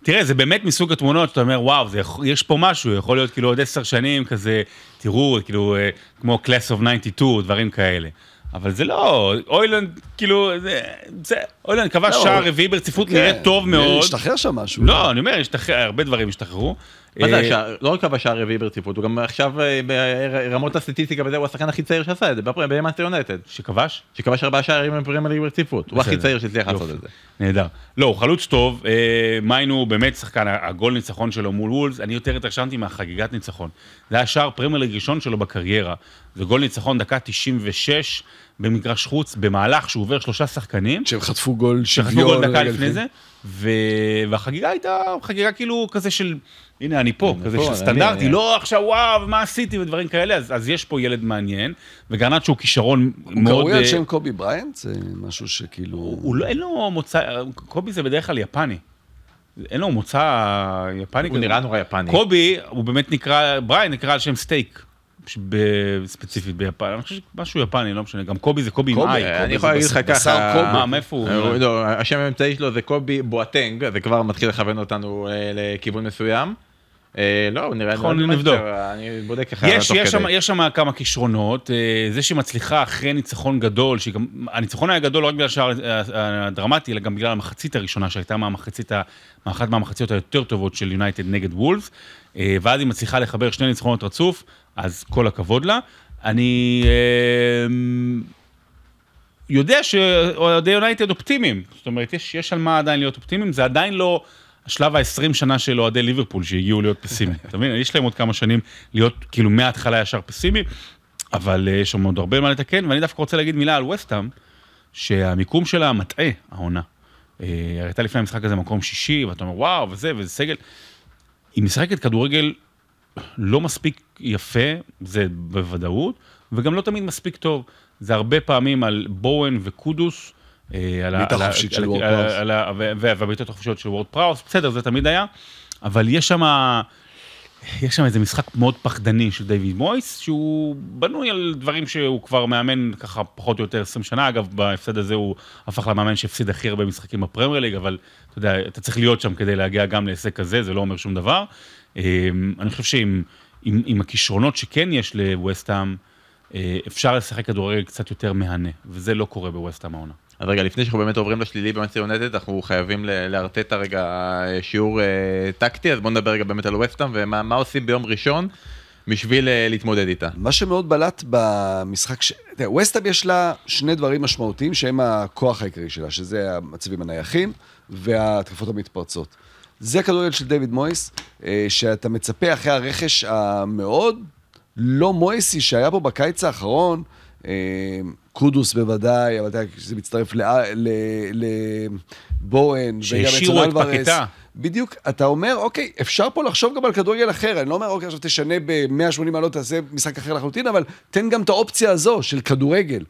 תראה, זה באמת מסוג התמונות שאתה אומר, וואו, זה יש פה משהו, יכול להיות כאילו עוד עשר שנים כזה, תראו, כאילו, אה, כמו Class of 92, דברים כאלה. אבל זה לא, הוילונד, כאילו, זה, זה, הוילונד כבש לא, שער רביעי ברציפות, נראה כן, טוב מאוד. השתחרר שם משהו. לא, אני אומר, השתחרר, הרבה דברים השתחררו. מה זה אה, השער? לא רק כבש שער רביעי ברציפות, הוא גם עכשיו אה, ברמות הסטטיסטיקה וזה, הוא השחקן הכי צעיר שעשה את זה, במנצ'סטר יונייטד. שכבש? שכבש ארבעה שערים בפרמייר ליג ברציפות, הוא הכי. צעיר שהצליח לעשות. את זה. נהדר. לא, הוא חלוץ טוב, אה, מיין הוא באמת שחקן, הגול ניצחון שלו מול וולס, אני יותר התרשמתי מהחגיגת ניצחון. זה היה שער פרמייר ליג ראשון שלו בקריירה. זה גול ניצחון דקה 96 במגרש חוץ, במהלך שהוא עובר שלושה שחקנים. שהם חטפו גול שחטפו שוויון. גול דקה לפני זה, ו... והחגיגה הייתה חגיגה כאילו כזה של, הנה אני פה, כזה פה, של סטנדרטי, אני- לא עכשיו וואו, מה עשיתי ודברים כאלה, אז, אז יש פה ילד מעניין, וגם שהוא כישרון הוא מאוד... קרוי על אה, שם קובי בריינט? זה משהו שכאילו... הוא לא, אין לו מוצא, קובי זה בדרך כלל יפני. אין לו מוצא יפני. הוא כזה. נראה נורא יפני. קובי, הוא באמת נקרא, בריינט נקרא על שם סטייק. ספציפית ביפן, אני חושב שמשהו יפני, לא משנה, גם קובי זה קובי עם e. אה, אני יכול להגיד לך ככה. מה, מאיפה הוא? אה, לא, השם האמצעי שלו זה קובי בואטנג, זה כבר מתחיל לכוון אותנו אה, לכיוון מסוים. אה, לא, נראה... נכון, נבדוק. אני בודק ככה יש, תוך יש, שם, כדי. יש שם כמה כישרונות, אה, זה שמצליחה אחרי ניצחון גדול, שגם, הניצחון היה גדול לא רק בגלל השער אה, הדרמטי, אלא גם בגלל המחצית הראשונה שהייתה מהמחצית, מאחת מהמחציות היותר טובות של יונייטד נגד וולף, ואז היא מצליחה לחבר שני ניצחונות רצוף, אז כל הכבוד לה. אני אה, יודע שאוהדי יונייטד אופטימיים, זאת אומרת, יש, יש על מה עדיין להיות אופטימיים, זה עדיין לא השלב ה-20 שנה של אוהדי ליברפול שהגיעו להיות פסימיים, אתה מבין? יש להם עוד כמה שנים להיות כאילו מההתחלה ישר פסימי, אבל אה, יש שם עוד הרבה מה לתקן, ואני דווקא רוצה להגיד מילה על וסטאם, שהמיקום שלה מטעה, העונה. אה, הייתה לפני המשחק הזה מקום שישי, ואתה אומר וואו, וזה, וזה סגל. היא משחקת כדורגל לא מספיק יפה, זה בוודאות, וגם לא תמיד מספיק טוב. זה הרבה פעמים על בואן וקודוס. אה, על ה- בעיטה על ה- חופשית של וורד פראוס. החופשיות של וורד פראוס, בסדר, זה תמיד היה, אבל יש שם, יש שם איזה משחק מאוד פחדני של דיוויד מויס, שהוא בנוי על דברים שהוא כבר מאמן ככה פחות או יותר 20 שנה, אגב, בהפסד הזה הוא הפך למאמן שהפסיד הכי הרבה משחקים בפרמייר ליג, אבל אתה יודע, אתה צריך להיות שם כדי להגיע גם להישג כזה, זה לא אומר שום דבר. אה, אני חושב שעם עם, עם הכישרונות שכן יש לווסטהאם, אה, אפשר לשחק כדורגל קצת יותר מהנה, וזה לא קורה בווסטהאם העונה. אז רגע, לפני שאנחנו באמת עוברים לשלילי במאנסטר יונטד, אנחנו חייבים ל- לארטט רגע אה, שיעור אה, טקטי, אז בואו נדבר רגע באמת על ווסטהאם ומה מה עושים ביום ראשון בשביל אה, להתמודד איתה. מה שמאוד בלט במשחק, ש... ווסטהאם יש לה שני דברים משמעותיים שהם הכוח העיקרי שלה, שזה המצבים הנייחים וההתקפות המתפרצות. זה הכדורגל של דיוויד מויס, אה, שאתה מצפה אחרי הרכש המאוד לא מויסי שהיה פה בקיץ האחרון, אה, קודוס בוודאי, אבל אתה יודע, זה מצטרף ל- ל- לבואן, וגם שהשאירו אצל. פקטה. בדיוק, אתה אומר, אוקיי, אפשר פה לחשוב גם על כדורגל אחר, אני לא אומר, אוקיי, עכשיו תשנה ב-180 מעלות, תעשה משחק אחר לחלוטין, אבל תן גם את האופציה הזו של כדורגל.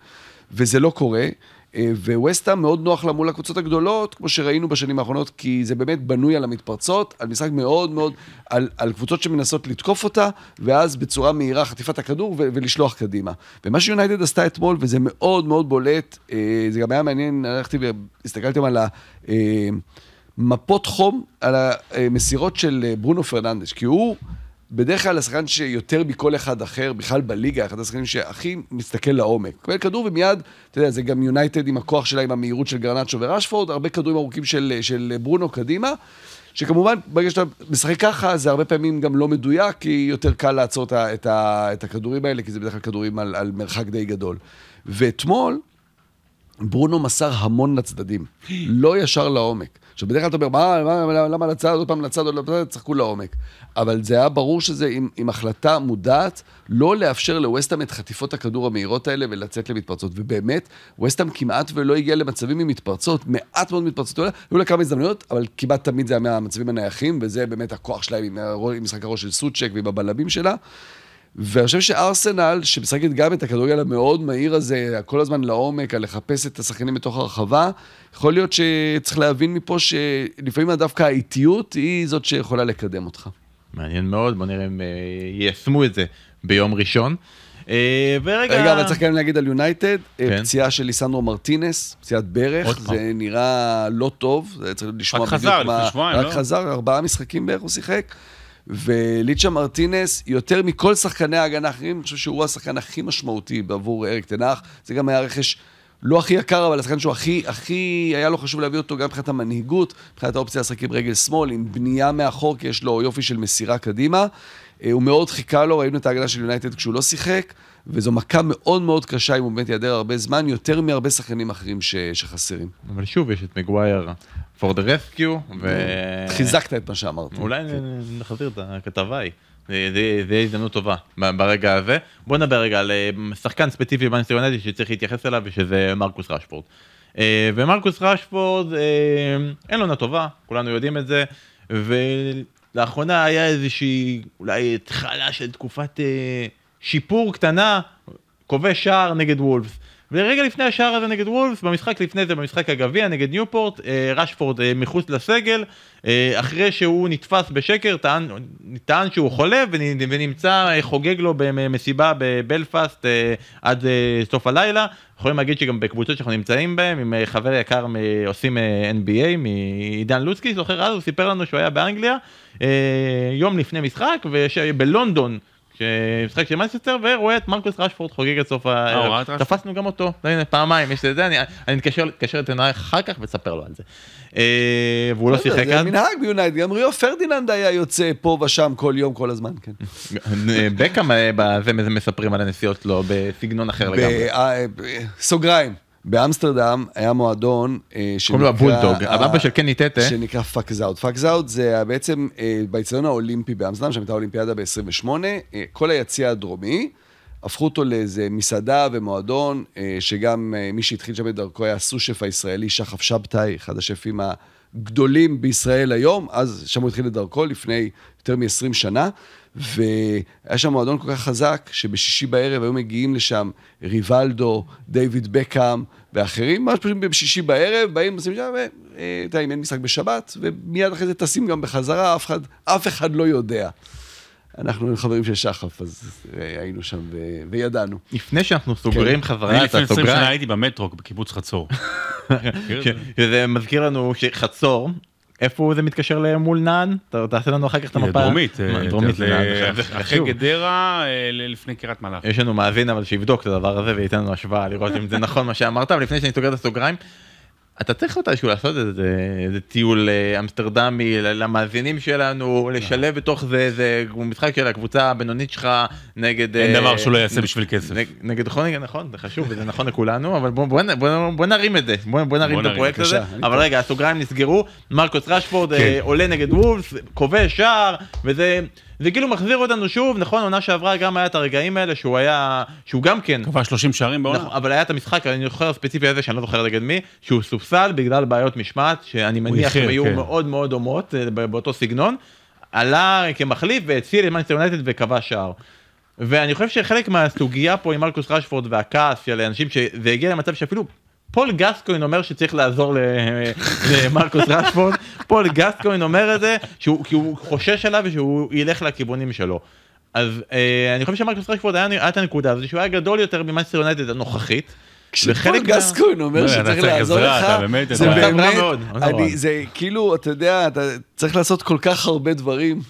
וזה לא קורה, אה, וווסטהאם מאוד נוח לה מול הקבוצות הגדולות, כמו שראינו בשנים האחרונות, כי זה באמת בנוי על המתפרצות, על משחק מאוד מאוד, על, על קבוצות שמנסות לתקוף אותה, ואז בצורה מהירה חטיפת הכדור ו- ולשלוח קדימה. ומה שיונייטד עשתה אתמול, וזה מאוד מאוד בולט, אה, זה גם היה מעניין, הלכתי והסתכלתי על ה... אה, חום על המסירות של ברונו פרננדש, כי הוא בדרך כלל השחקן שיותר מכל אחד אחר, בכלל בליגה, אחד השחקנים שהכי מסתכל לעומק. מקבל כדור ומיד, אתה יודע, זה גם יונייטד עם הכוח שלה, עם המהירות של גרנצ'ו ורשפורד, הרבה כדורים ארוכים של, של ברונו קדימה, שכמובן, ברגע שאתה משחק ככה, זה הרבה פעמים גם לא מדויק, כי יותר קל לעצור את, ה, את, ה, את הכדורים האלה, כי זה בדרך כלל כדורים על, על מרחק די גדול. ואתמול, ברונו מסר המון לצדדים, לא ישר לעומק. עכשיו, בדרך כלל אתה אומר, מה, מה, מה, למה לצד, עוד פעם לצד, עוד פעם צחקו לעומק. אבל זה היה ברור שזה עם, עם החלטה מודעת, לא לאפשר לווסטהאם את חטיפות הכדור המהירות האלה ולצאת למתפרצות. ובאמת, ווסטהאם כמעט ולא הגיע למצבים עם מתפרצות, מעט מאוד מתפרצות. היו לה- כמה הזדמנויות, אבל כמעט תמיד זה היה מהמצבים הנייחים, וזה באמת הכוח שלהם עם, עם משחק הראש של סוצ'ק ועם הבלמים שלה. ואני חושב שארסנל, שמשחקת גם את הכדורגל המאוד מהיר הזה, כל הזמן לעומק, על לחפש את השחקנים בתוך הרחבה, יכול להיות שצריך להבין מפה שלפעמים דווקא האיטיות היא זאת שיכולה לקדם אותך. מעניין מאוד, בוא נראה אם אה, יישמו את זה ביום ראשון. אה, ורגע... רגע, אבל צריך גם להגיד על יונייטד, אה, כן. פציעה של ליסנדרו מרטינס, פציעת ברך, עוד פעם. זה נראה לא טוב, זה צריך לשמוע רק בדיוק חזר מה... לפני שבועיים, רק לא? חזר, ארבעה משחקים בערך הוא שיחק. וליצ'ה מרטינס, יותר מכל שחקני ההגנה האחרים, אני חושב שהוא השחקן הכי משמעותי בעבור אריק תנח. זה גם היה רכש לא הכי יקר, אבל השחקן שהוא הכי, הכי, היה לו חשוב להביא אותו גם מבחינת המנהיגות, מבחינת האופציה לשחק עם רגל שמאל, עם בנייה מאחור, כי יש לו יופי של מסירה קדימה. אה, הוא מאוד חיכה לו, ראינו את ההגנה של יונייטד כשהוא לא שיחק, וזו מכה מאוד מאוד קשה אם הוא באמת ייעדר הרבה זמן, יותר מהרבה שחקנים אחרים ש, שחסרים. אבל שוב, יש את מגווייר for the rescue, ו... חיזקת את מה שאמרת. אולי נחזיר את הכתבה ההיא. זה יהיה הזדמנות טובה ברגע הזה. בוא נדבר רגע על אה, שחקן ספציפי במאנסטר שצריך להתייחס אליו ושזה מרקוס רשפורד. אה, ומרקוס רשפורד אה, אין לו עונה טובה, כולנו יודעים את זה, ולאחרונה היה איזושהי אולי התחלה של תקופת אה, שיפור קטנה, כובש שער נגד וולפס. ורגע לפני השער הזה נגד וולפס, במשחק לפני זה, במשחק הגביע נגד ניופורט, אה, רשפורד אה, מחוץ לסגל, אה, אחרי שהוא נתפס בשקר, טען, טען שהוא חולה ונ- ונמצא אה, חוגג לו במסיבה בבלפאסט אה, עד אה, סוף הלילה. יכולים להגיד שגם בקבוצות שאנחנו נמצאים בהן, עם חבר יקר מ- עושים NBA, מעידן לוצקי, זוכר אז הוא סיפר לנו שהוא היה באנגליה, יום לפני משחק, ובלונדון. משחק של מנצ'סטר ורואה את מרקוס רשפורד חוגג את סוף הערב. רשפורד? תפסנו גם אותו, הנה פעמיים, יש את זה, אני מתקשר את עיניי אחר כך ותספר לו על זה. אה, והוא לא שיחק זה אז. מנהג ביונייטד, גם ריו פרדיננד היה יוצא פה ושם כל יום, כל הזמן, כן. אה, בקאם אה, בזה מספרים על הנסיעות שלו בסגנון אחר לגמרי. אה, סוגריים, באמסטרדם היה מועדון אה, קוראים לו הבולדוג, אה, אבא של קני טטה. שנקרא. פאקס אאוט זה בעצם אה, באיצטדיון האולימפי באמסטרדם, שם הייתה אולימפיאדה ב-28, אה, כל היציע הדרומי, הפכו אותו לאיזה מסעדה ומועדון, שגם מי שהתחיל שם את דרכו היה הסושף הישראלי, שחף שבתאי, אחד השפים הגדולים בישראל היום, אז שם הוא התחיל את דרכו לפני יותר מ-20 שנה, והיה שם מועדון כל כך חזק, שבשישי בערב היו מגיעים לשם ריבלדו, דיוויד בקאם ואחרים, ממש פשוט בשישי בערב, באים, עושים שם, ו- אה, אתה יודע, אם אין משחק בשבת, ומיד אחרי זה טסים גם בחזרה, אף אחד, אף אחד לא יודע. אנחנו עם חברים של שחף, אז אה, היינו שם ו- וידענו. לפני שאנחנו סוגרים אני חזרה את לפני 20 שנה הייתי במטרו בקיבוץ חצור. את זה? מזכיר לנו שחצור, איפה זה מתקשר למול נען? תעשה לנו אחר כך את זה המפה. דרומית, אה, דרומית לנען, אחרי. גדרה אה, לפני קריית מלאכי. יש לנו מאזין אבל שיבדוק את הדבר הזה וייתן לנו השוואה לראות אם זה נכון מה שאמרת אבל לפני שאני סוגר את הסוגריים. אתה צריך מתישהו לעשות איזה, איזה טיול אה, אמסטרדמי למאזינים שלנו לשלב בתוך זה איזה משחק של הקבוצה הבינונית שלך נגד אין אה, דבר שהוא לא יעשה בשביל כסף. נג, נגד כרוניקה נכון זה חשוב וזה נכון לכולנו אבל בוא, בוא, בוא, בוא נרים את זה בוא, בוא נרים את הפרויקט הזה אבל רגע הסוגריים נסגרו מרקוס רשפורד אה, כן. עולה נגד וולפס כובש שער וזה זה כאילו מחזיר אותנו שוב נכון עונה שעברה גם היה את הרגעים האלה שהוא היה שהוא גם כן כבש 30 שערים בעונה. נכון, אבל היה את המשחק, אני זוכר ספציפי הזה שאני לא זוכר נגד מי, שהוא סופסל בגלל בעיות משמעת, שאני מניח שהן היו כן. מאוד מאוד דומות אה, באותו סגנון, עלה כמחליף והציל את מנצ'סטר יונייטד וכבש שער. ואני חושב שחלק מהסוגיה פה עם מרקוס רשפורד והכעס של אנשים שזה הגיע למצב שאפילו פול גסקוין אומר שצריך לעזור למרקוס רשפורד, פול גסקוין אומר את זה, שהוא, כי הוא חושש עליו ושהוא ילך לכיוונים שלו. אז אה, אני חושב שמרקוס רשפורד היה, היה את הנקודה הזו שהוא היה גדול יותר ממאנסטר יונייטד הנוכחית. כשפול וחלק מה- גסקוין אומר לא, שצריך צריך לעזור עזרה, לך, אתה באמת, זה באמת. אני- זה כאילו, אתה יודע, אתה צריך לעשות כל כך הרבה דברים.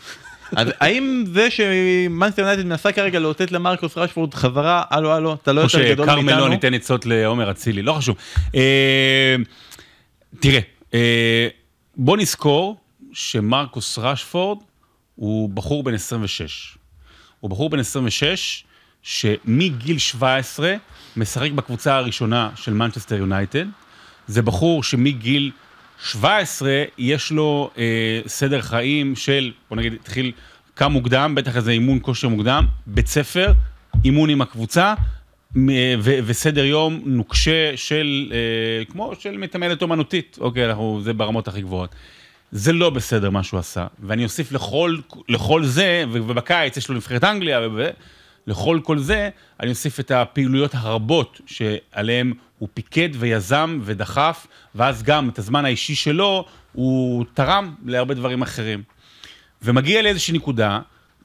אז האם זה שמאנסטר יונייטד מנסה כרגע לאותת למרקוס רשפורד חזרה, הלו הלו, אתה לא או יותר גדול שכרמל לא מאיתנו? ניתן עצות לעומר אצילי, לא חשוב. אה, תראה, אה, בוא נזכור שמרקוס רשפורד הוא בחור בן 26. הוא בחור בן 26 שמגיל 17 משחק בקבוצה הראשונה של מנצ'סטר יונייטד. זה בחור שמגיל 17 יש לו אה, סדר חיים של, בוא נגיד, התחיל קם מוקדם, בטח איזה אימון כושר מוקדם, בית ספר, אימון עם הקבוצה, ו- וסדר יום נוקשה של, אה, כמו של מתעמלת אומנותית, אוקיי, אנחנו, זה ברמות הכי גבוהות. זה לא בסדר מה שהוא עשה, ואני אוסיף לכל, לכל זה, ובקיץ יש לו נבחרת אנגליה, ו- לכל כל זה, אני אוסיף את הפעילויות הרבות שעליהן הוא פיקד ויזם ודחף, ואז גם את הזמן האישי שלו הוא תרם להרבה דברים אחרים. ומגיע לאיזושהי נקודה,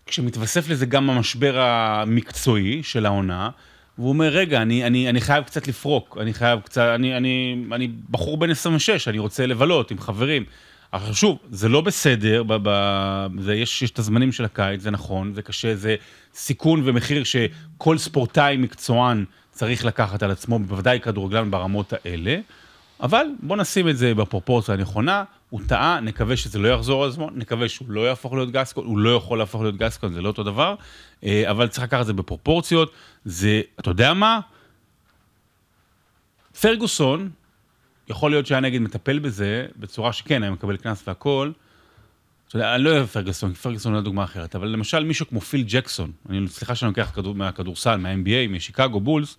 כשמתווסף לזה גם המשבר המקצועי של העונה, והוא אומר, רגע, אני, אני, אני חייב קצת לפרוק, אני חייב קצת, אני, אני, אני בחור בן 26, אני רוצה לבלות עם חברים. עכשיו שוב, זה לא בסדר, ב, ב, זה, יש, יש את הזמנים של הקיץ, זה נכון, זה קשה, זה סיכון ומחיר שכל ספורטאי מקצוען צריך לקחת על עצמו, בוודאי כדורגלן ברמות האלה, אבל בוא נשים את זה בפרופורציה הנכונה, הוא טעה, נקווה שזה לא יחזור על עצמו, נקווה שהוא לא יהפוך להיות גסקון, הוא לא יכול להפוך להיות גסקון, זה לא אותו דבר, אה, אבל צריך לקחת את זה בפרופורציות, זה, אתה יודע מה? פרגוסון, יכול להיות שהיה נגיד מטפל בזה, בצורה שכן, היה מקבל קנס והכל, אתה יודע, אני לא אוהב פרגוסון, פרגוסון לא דוגמה אחרת, אבל למשל מישהו כמו פיל ג'קסון, אני, סליחה שאני לוקח כדור, מהכדורסל, מה-NBA, משיקגו בולס,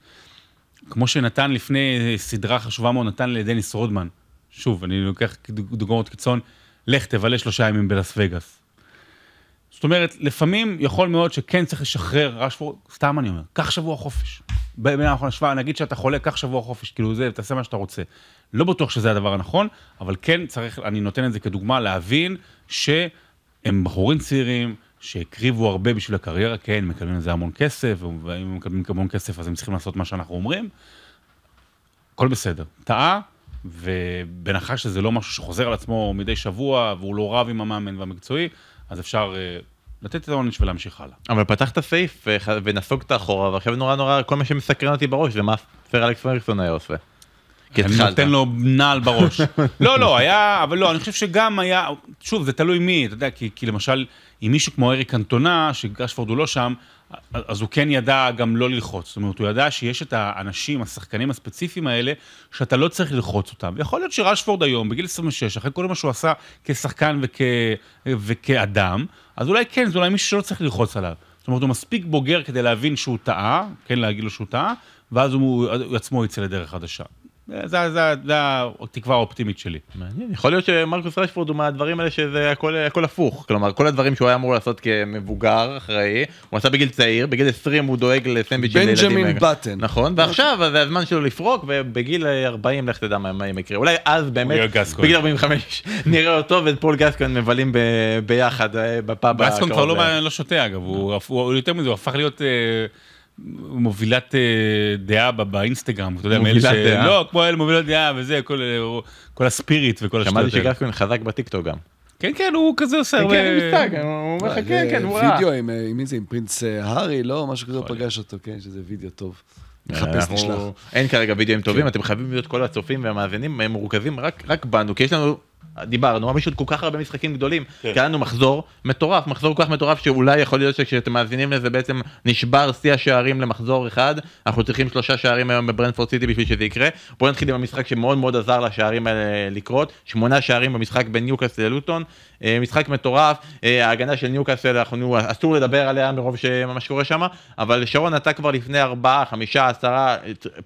כמו שנתן לפני סדרה חשובה מאוד, נתן לדניס רודמן. שוב, אני לוקח דוגמאות קיצון, לך תבלה שלושה ימים בלאס וגאס. זאת אומרת, לפעמים יכול מאוד שכן צריך לשחרר רשפורד, סתם אני אומר, קח שבוע חופש. בימי האחרונה שבוע, נגיד שאתה חולה, קח שבוע חופש, כאילו זה, תעשה מה שאתה רוצה. לא בטוח שזה הדבר הנכון, אבל כן צריך, אני נותן את זה כדוגמה, להבין שהם בחורים צעירים, שהקריבו הרבה בשביל הקריירה, כן, מקבלים לזה המון כסף, ואם הם מקבלים המון כסף אז הם צריכים לעשות מה שאנחנו אומרים. הכל בסדר. טעה, ובהנחה שזה לא משהו שחוזר על עצמו מדי שבוע, והוא לא רב עם המאמן והמקצועי, אז אפשר uh, לתת את העונש ולהמשיך הלאה. אבל פתחת סעיף אה, ונסוגת אחורה, ועכשיו נורא נורא, כל מה שמסקרן אותי בראש זה מה סר אלכס פרגסון היה עושה. כי אני. נותן לו נעל בראש. לא, לא, היה, אבל לא, אני חושב שגם היה, שוב, זה תלוי מי, אתה יודע, כי, כי למשל, עם מישהו כמו אריק אנטונה, שגרשפורד הוא לא שם, אז הוא כן ידע גם לא ללחוץ. זאת אומרת, הוא ידע שיש את האנשים, השחקנים הספציפיים האלה, שאתה לא צריך ללחוץ אותם. ויכול להיות שרשפורד היום, בגיל 26, אחרי כל מה שהוא עשה כשחקן וכ... וכאדם, אז אולי כן, זה אולי מישהו שלא צריך ללחוץ עליו. זאת אומרת, הוא מספיק בוגר כדי להבין שהוא טעה, כן להגיד לו שהוא טעה, ואז הוא, הוא עצמו יצא לדרך חדשה. זה, זה, זה התקווה האופטימית שלי. מעניין, יכול להיות שמרקוס ראשפורד הוא מהדברים האלה שזה הכל, הכל הפוך. כלומר, כל הדברים שהוא היה אמור לעשות כמבוגר, אחראי, הוא עשה בגיל צעיר, בגיל 20 הוא דואג לסנדוויצ'ים לילדים. בנג'מין באטן. נכון, ועכשיו זה הזמן שלו לפרוק, ובגיל 40 לך תדע מה, מה יקרה. אולי אז באמת, גסקוין. בגיל 45 נראה אותו ואת פול גסקוין מבלים ב, ביחד אה, בפאב גסקון כבר. לא, לא שותה אגב, הוא, הוא, הוא יותר מזה, הוא הפך להיות אה, מובילת אה, דעה באינסטגרם, אתה יודע, מובילת ש... דעה? לא, כמו אלה מובילת דעה וזה, כל, אה, כל הספיריט וכל שמעתי השטויות האלה. שגסקוין חזק בטיקטוק גם. כן, כן, הוא כזה עושה כן, הרבה... כן, מסתג, הוא אומר לך כן, כן, הוא רע. וידאו עם, אה, מי זה, עם פרינס אה, הארי, לא? משהו כזה, הוא פגש אותו, כן, שזה וידאו טוב. נחפש, אנחנו- נשלח. אין כרגע וידאוים טובים, אתם חייבים להיות כל הצופים והמאזינים הם מורכבים רק רק בנו, כי יש לנו, דיברנו, יש עוד כל כך הרבה משחקים גדולים, כי היה לנו מחזור מטורף, מחזור כל כך מטורף שאולי יכול להיות שכשאתם מאזינים לזה בעצם נשבר שיא השערים למחזור אחד, אנחנו צריכים שלושה שערים היום בברנדפורד סיטי בשביל שזה יקרה. בואו נתחיל עם המשחק שמאוד מאוד עזר לשערים האלה לקרות, שמונה שערים במשחק בין ניוקאסל ללוטון, אה, משחק מטורף, אה, ההגנה של ניוקאסל, אנחנו, אסור לדבר עליה מרוב שמה שקורה שם, אבל שרון אתה כבר לפני ארבעה, חמישה, עשרה,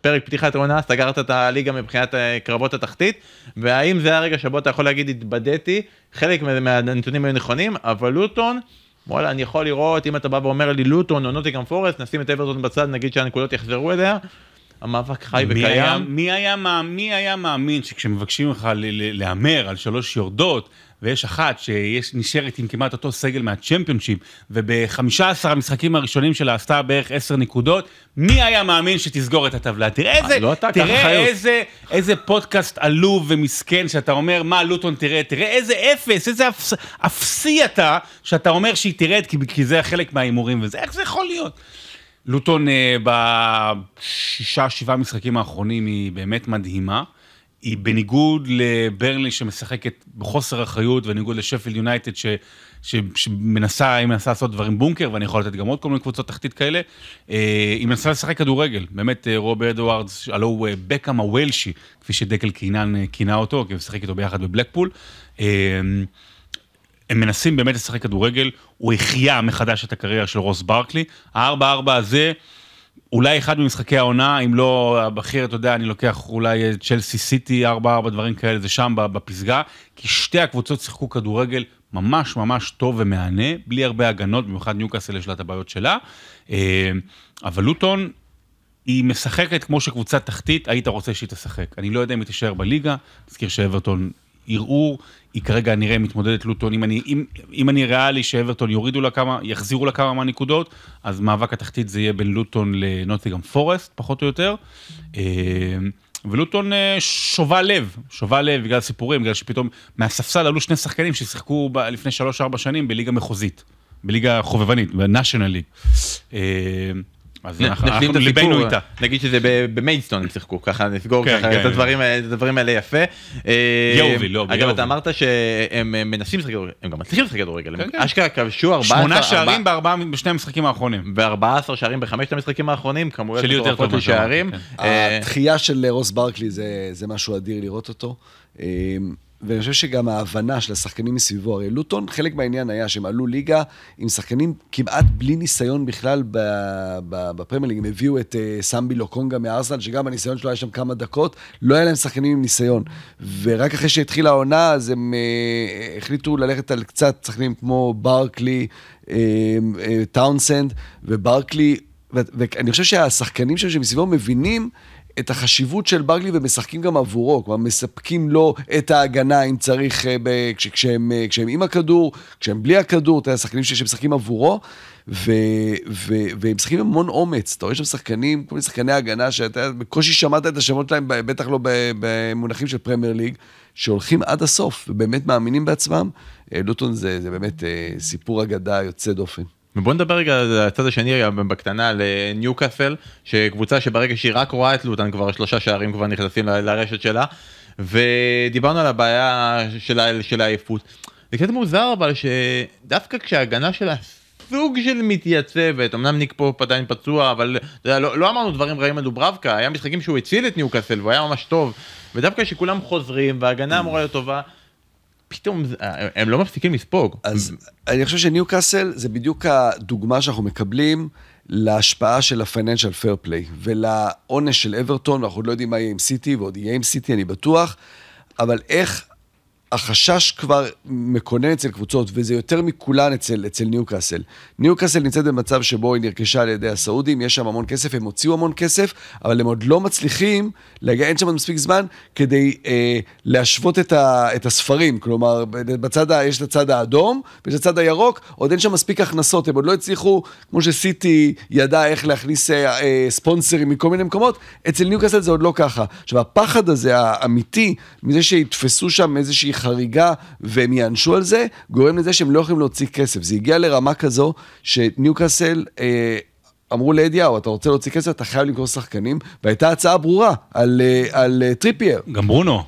פרק פתיחת עונה, סגרת את הליגה מבחינת אה, קרבות התחתית, והאם זה הרגע שבו אתה יכול להגיד התבדיתי, חלק מה- מהנתונים היו נכונים, אבל לוטון, וואלה, אני יכול לראות, אם אתה בא ואומר לי לוטון או נוטיגרם פורסט, נשים את אברטון בצד, נגיד שהנקודות יחזרו אליה, המאבק חי מי היה, וקיים. מי, היה, מאמין- מי היה מאמין שכשמבקשים ממך להמר על שלוש יורדות, ויש אחת שיש נשארת עם כמעט אותו סגל מהצ'מפיונשיפ, וב-15 המשחקים הראשונים שלה עשתה בערך 10 נקודות, מי היה מאמין שתסגור את הטבלה? תראה איזה, לא אתה, תראה. איזה, איזה פודקאסט עלוב ומסכן, שאתה אומר, מה לוטון תראה, תראה איזה אפס, איזה אפס, אפסי אתה, שאתה אומר שהיא תרד, כי, כי זה חלק מההימורים וזה, איך זה יכול להיות? לוטון אה, בשישה, שבעה משחקים האחרונים היא באמת מדהימה. היא בניגוד לברנלי שמשחקת בחוסר אחריות, ובניגוד לשפילד יונייטד ש, שמנסה, היא מנסה לעשות דברים בונקר, ואני יכול לתת גם עוד כל מיני קבוצות תחתית כאלה. אה, היא מנסה לשחק כדורגל, באמת אה, רוב אדוארדס, הלו הוא אה, בקאם הוולשי, כפי שדקל קינן כינה אותו, כי הוא משחק איתו ביחד בבלקפול. הם מנסים באמת לשחק כדורגל, הוא החיה מחדש את הקריירה של רוס ברקלי. ה-4-4 הזה, אולי אחד ממשחקי העונה, אם לא הבכיר, אתה יודע, אני לוקח אולי צ'לסי סיטי, 4-4, דברים כאלה, זה שם בפסגה, כי שתי הקבוצות שיחקו כדורגל ממש ממש טוב ומהנה, בלי הרבה הגנות, במיוחד ניוקאסל יש לה את הבעיות שלה. אה, אבל לוטון, היא משחקת כמו שקבוצת תחתית, היית רוצה שהיא תשחק. אני לא יודע אם היא תישאר בליגה, נזכיר שאברטון ערעור, היא כרגע נראה מתמודדת לוטון, אם אני, אם, אם אני ריאלי שאברטון יורידו לה כמה, יחזירו לה כמה מהנקודות, אז מאבק התחתית זה יהיה בין לוטון לנוטיגם פורסט, פחות או יותר. אה, ולוטון אה, שובה לב, שובה לב בגלל סיפורים, בגלל שפתאום מהספסל עלו שני שחקנים ששיחקו ב- לפני 3-4 שנים בליגה מחוזית, בליגה חובבנית, בנאשונל ליג. אה, אז נ- אנחנו נשלים את ליבנו הסיפור, איתה. נגיד שזה ב- במיידסטון הם שיחקו, ככה נסגור כן, כן. את הדברים האלה- יפה. אה, לא, אגב. אתה אמרת שהם אה, מנסים לשחק כדורגל, הם גם מצליחים לשחק כדורגל, הם כן. אשכרה כבשו 14 שמונה שערים בארבעה- בשני המשחקים האחרונים. ו-14 שערים בחמשת המשחקים האחרונים, כמויות שלי יותר מטורפות טוב מה לשערים. אה, התחייה של רוס ברקלי זה, זה משהו אדיר לראות אותו. ואני חושב שגם ההבנה של השחקנים מסביבו, הרי לוטון, חלק מהעניין היה שהם עלו ליגה עם שחקנים כמעט בלי ניסיון בכלל ב- ב- בפרמייר ליג. הם הביאו את אה, סמבי לוקונגה מארסנל, שגם הניסיון שלו היה שם כמה דקות, לא היה להם שחקנים עם ניסיון. ורק אחרי שהתחילה העונה, אז הם אה, החליטו ללכת על קצת שחקנים כמו ברקלי, אה, טאונסנד, וברקלי, ואני חושב שהשחקנים שם שמסביבו מבינים את החשיבות של ברקלי ומשחקים גם עבורו, כלומר מספקים לו את ההגנה אם צריך, אה, כש- כשהם, אה, כשהם עם הכדור, כשהם בלי הכדור, אתה יודע, שחקנים שמשחקים עבורו, ו, ו, והם משחקים עם המון אומץ, אתה רואה שם שחקנים, כל מיני שחקני הגנה, שאתה בקושי שמעת את השמות שלהם, בטח לא במונחים של פרמייר ליג, שהולכים עד הסוף, ובאמת מאמינים בעצמם. אה, לוטון זה, זה באמת סיפור אגדה יוצא דופן. ובוא נדבר רגע על הצד השני בקטנה על אה, ניוקאסל שקבוצה שברגע שהיא רק רואה את לוטן כבר שלושה שערים כבר נכנסים לרשת שלה ודיברנו על הבעיה של ה- של העייפות. זה קצת מוזר אבל שדווקא כשההגנה שלה סוג של מתייצבת אמנם ניק פופ עדיין פצוע אבל לא, לא אמרנו דברים רעים על דוברבקה היה משחקים שהוא הציל את ניוקאסל והוא היה ממש טוב ודווקא כשכולם חוזרים וההגנה אמורה להיות טובה. פתאום זה- הם לא מפסיקים לספוג. אז אני חושב שניוקאסל זה בדיוק הדוגמה שאנחנו מקבלים להשפעה של ה-financial fair play ולעונש של אברטון, אנחנו עוד לא יודעים מה יהיה עם סיטי ועוד יהיה עם סיטי, אני בטוח, אבל איך החשש כבר מקונן אצל קבוצות, וזה יותר מכולן אצל, אצל ניוקאסל. ניוקאסל נמצאת במצב שבו היא נרכשה על ידי הסעודים, יש שם המון כסף, הם הוציאו המון כסף, אבל הם עוד לא מצליחים, להגיע, אין שם מספיק זמן כדי אה, להשוות את, ה, את הספרים. כלומר, בצד, יש את הצד האדום, ויש את הצד הירוק, עוד אין שם מספיק הכנסות, הם עוד לא הצליחו, כמו שסיטי ידע איך להכניס אה, אה, ספונסרים מכל מיני מקומות, אצל ניוקאסל זה עוד לא ככה. עכשיו, הפחד הזה, האמיתי, מזה שיתפסו שם איזושהי חריגה והם יענשו על זה, גורם לזה שהם לא יכולים להוציא כסף. זה הגיע לרמה כזו שניוקאסל... אה, אמרו לאדיהו, אתה רוצה להוציא כסף, אתה חייב למכור שחקנים, והייתה הצעה ברורה על, אה, על אה, טריפייר. גם ברונו.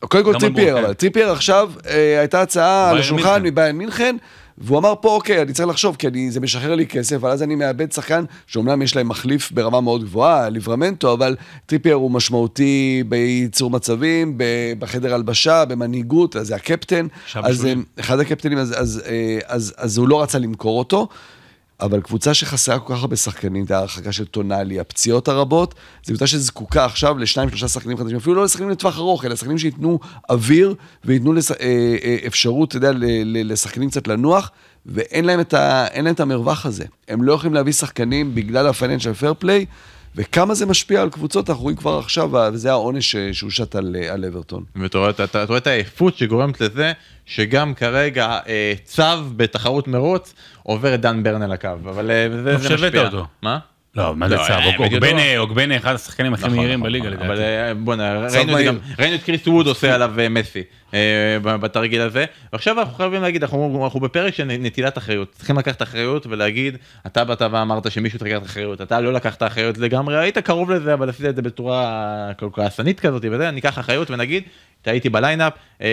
קודם כל טריפייר, כן. אבל טריפייר עכשיו, אה, הייתה הצעה על השולחן. מבאיירן מינכן, והוא אמר פה, אוקיי, אני צריך לחשוב, כי אני, זה משחרר לי כסף, אבל אז אני מאבד שחקן, שאומנם יש להם מחליף ברמה מאוד גבוהה, ליברמנטו, אבל טריפייר הוא משמעותי בייצור מצבים, בחדר הלבשה, במנהיגות, אז זה הקפטן. אז. אה, אחד הקפטנים, אז, אז, אה, אז, אז הוא לא רצה למכור אותו. אבל קבוצה שחסרה כל כך הרבה שחקנים, את ההרחקה של טונאלי, הפציעות הרבות, זו קבוצה שזקוקה עכשיו לשניים, שלושה שחקנים חדשים, אפילו לא לשחקנים לטווח ארוך, אלא שחקנים שייתנו אוויר וייתנו לש... אה, אה, אפשרות, אתה יודע, לשחקנים קצת לנוח, ואין להם, את ה... להם את המרווח הזה. הם לא יכולים להביא שחקנים בגלל ה-financial fair וכמה זה משפיע על קבוצות, אנחנו רואים כבר עכשיו, וזה העונש אה, שהושת על, אה, על אברטון. ואתה רואה, את העייפות שגורמת לזה שגם כרגע אה, צו בתחרות מרוץ עובר את דן ברן על הקו, אבל אה, זה, זה משפיע. אותו. מה? לא, מה זה לא? האמת היא אוגבנה. אוגבנה אחד השחקנים הכי נכון, מהירים נכון, בליגה נכון. אבל לדעתי. אה, בוא'נה, צו ראינו את קריס ווד עושה עליו אה, מסי אה, בתרגיל הזה, ועכשיו אנחנו חייבים להגיד, אנחנו אנחנו בפרק של נטילת אחריות, צריכים לקחת אחריות ולהגיד, אתה באת ואמרת שמישהו צריך לקחת אחריות, אתה לא לקחת אחריות לגמרי, היית קרוב לזה, אבל עשית את זה בצורה כל כך כעסנית כזאת, וזה, ניקח אחריות ונגיד, טעיתי בליינאפ, אה,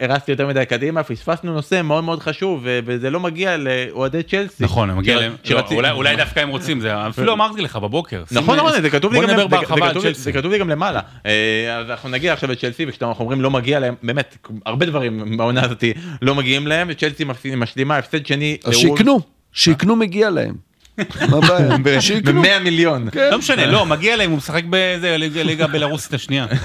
אה, הרסתי יותר מדי קדימה, פספסנו נושא מאוד מאוד חשוב, וזה לא מגיע לאוהדי צ'לסי. נכון, מגיע להם, לא, אולי- דווקא הם רוצים, זה אפילו אמרתי לך בבוקר. נכון. נכון זה כתוב לי גם למעלה אה, אז אנחנו נגיע עכשיו לצ'לסי וכשאנחנו אומרים לא מגיע להם באמת הרבה דברים בעונה הזאת לא מגיעים להם וצ'לסי משלימה הפסד שני אז שיקנו, שיקנו מגיע להם. מה הבעיה? שיקנו. ב-100 מיליון. כן. לא משנה, לא, מגיע להם, הוא משחק באיזה ליגה- ליגה בלרוסית השנייה.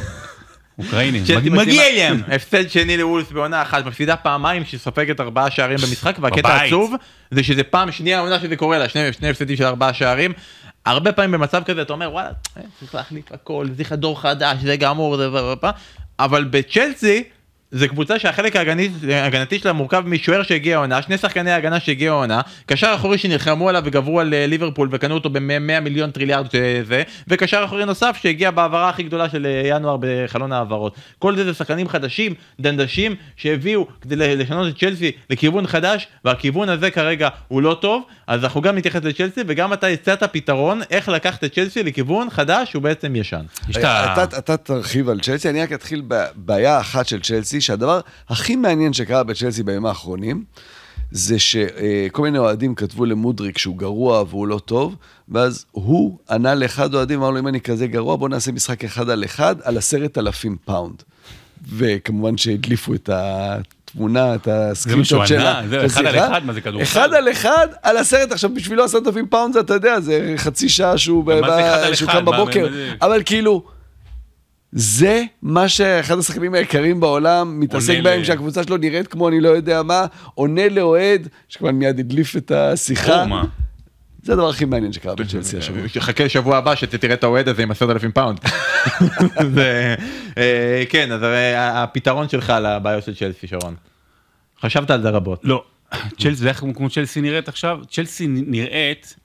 משלימה- מגיע להם. הפסד שני לוולפס בעונה אחת מפסידה פעמיים שסופגת ארבעה שערים במשחק והקטע. העצוב זה שזה פעם שנייה העונה שזה קורה לה שני הפסדים של ארבעה שערים. הרבה פעמים במצב כזה אתה אומר וואלה אה, צריך להחליף הכל צריך דור חדש זה גמור זה זה- זה- אבל בצ'לסי זה קבוצה שהחלק ההגנתי, שלה מורכב משוער שהגיע העונה, שני שחקני הגנה שהגיעו העונה, קשר אחורי שנלחמו עליו וגברו על אה, ליברפול וקנו אותו ב-100 מיליון טריליארד זה, וקשר אחורי נוסף שהגיע בהעברה הכי גדולה של אה, ינואר בחלון ההעברות. כל זה זה שחקנים חדשים, דנדשים, שהביאו כדי לשנות את צ'לסי לכיוון חדש, והכיוון הזה כרגע הוא לא טוב, אז אנחנו גם נתייחס לצ'לסי, וגם אתה הצעת פתרון איך לקחת את צ'לסי לכיוון חדש שהוא בעצם ישן. יש את ה- אתה, אתה תרחיב על צ'לסי, אני רק אתחיל בבעיה אחת של צ'לסי, שהדבר הכי מעניין שקרה בצ'לסי בימים האחרונים, זה שכל מיני אוהדים כתבו למודריק שהוא גרוע והוא לא טוב, ואז הוא ענה לאחד האוהדים, אמר לו, אם אני כזה גרוע, בוא נעשה משחק אחד על אחד על עשרת אלפים פאונד. וכמובן שהדליפו את התמונה, את הסקרינשוט שהוא שלח. ענה, זהו, אחד על. אחד, מה זה כדורסל? אחד על אחד על הסרט, עכשיו בשבילו עשרת אלפים פאונד זה, אתה יודע, זה חצי שעה שהוא, מה זה שהוא? קם מה- בבוקר, מה זה- אבל כאילו, זה מה שאחד השחקנים היקרים בעולם מתעסק בהם, ל- שהקבוצה שלו נראית כמו אני לא יודע מה, עונה לאוהד, שכמובן מיד הדליף את השיחה. מה? זה הדבר הכי מעניין שקרה בצ'לסי השבוע. חכה לשבוע הבא שתראה את האוהד הזה עם עשרת אלפים פאונד. אה, כן, אז אה, הפתרון שלך לבעיות של צ'לסי, שרון. חשבת על זה רבות. לא, צ'לסי, זה איך כמו צ'לסי נראית עכשיו? צ'לסי נראית,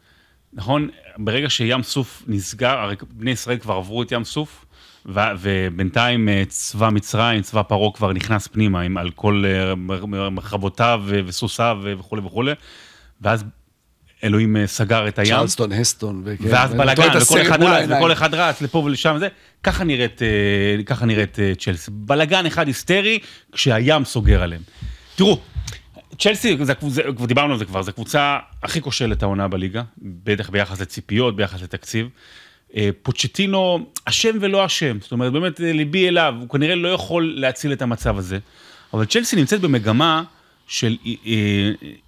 נכון, ברגע שים סוף נסגר, הרי בני ישראל כבר עברו את ים סוף, ובינתיים אה, צבא מצרים, צבא פרעה כבר נכנס פנימה עם, על כל מר- מרחבותיו וסוסיו וכולי וכולי, ואז אלוהים אה, סגר את הים. צ'רלסטון, הסטון, וכן. ואז בלאגן, וכל אחד רץ. וכל אחד רץ לפה ולשם וזה, ככה נראית, אה, ככה נראית אה, צ'לסי. בלאגן אחד היסטרי, כשהים סוגר עליהם. תראו, צ'לסי, זה, הקבוצה- כבר דיברנו על זה כבר, זו הקבוצה הכי כושלת העונה בליגה, בטח ביחס לציפיות, ביחס לתקציב. פוצ'טינו אשם ולא אשם, זאת אומרת, באמת ליבי אליו, הוא כנראה לא יכול להציל את המצב הזה. אבל צ'לסי נמצאת במגמה של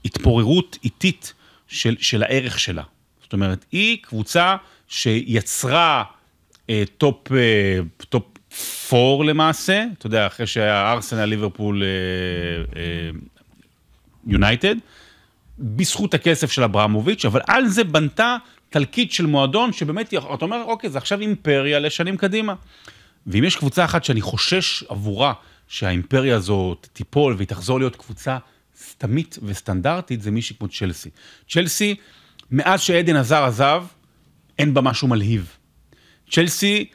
התפוררות איטית של, של הערך שלה. זאת אומרת, היא קבוצה שיצרה אה, top, אה, top four למעשה, אתה יודע, אחרי שהיה ארסנל, ליברפול, אה, אה, יונייטד, בזכות הכסף של אברמוביץ', אבל על זה בנתה תלכיד של מועדון שבאמת, אתה אומר, אוקיי, זה עכשיו אימפריה לשנים קדימה. ואם יש קבוצה אחת שאני חושש עבורה שהאימפריה הזאת תיפול והיא תחזור להיות קבוצה סתמית וסטנדרטית, זה מישהי כמו צ'לסי. צ'לסי, מאז שעדן עזר עזב, אין בה משהו מלהיב. צ'לסי,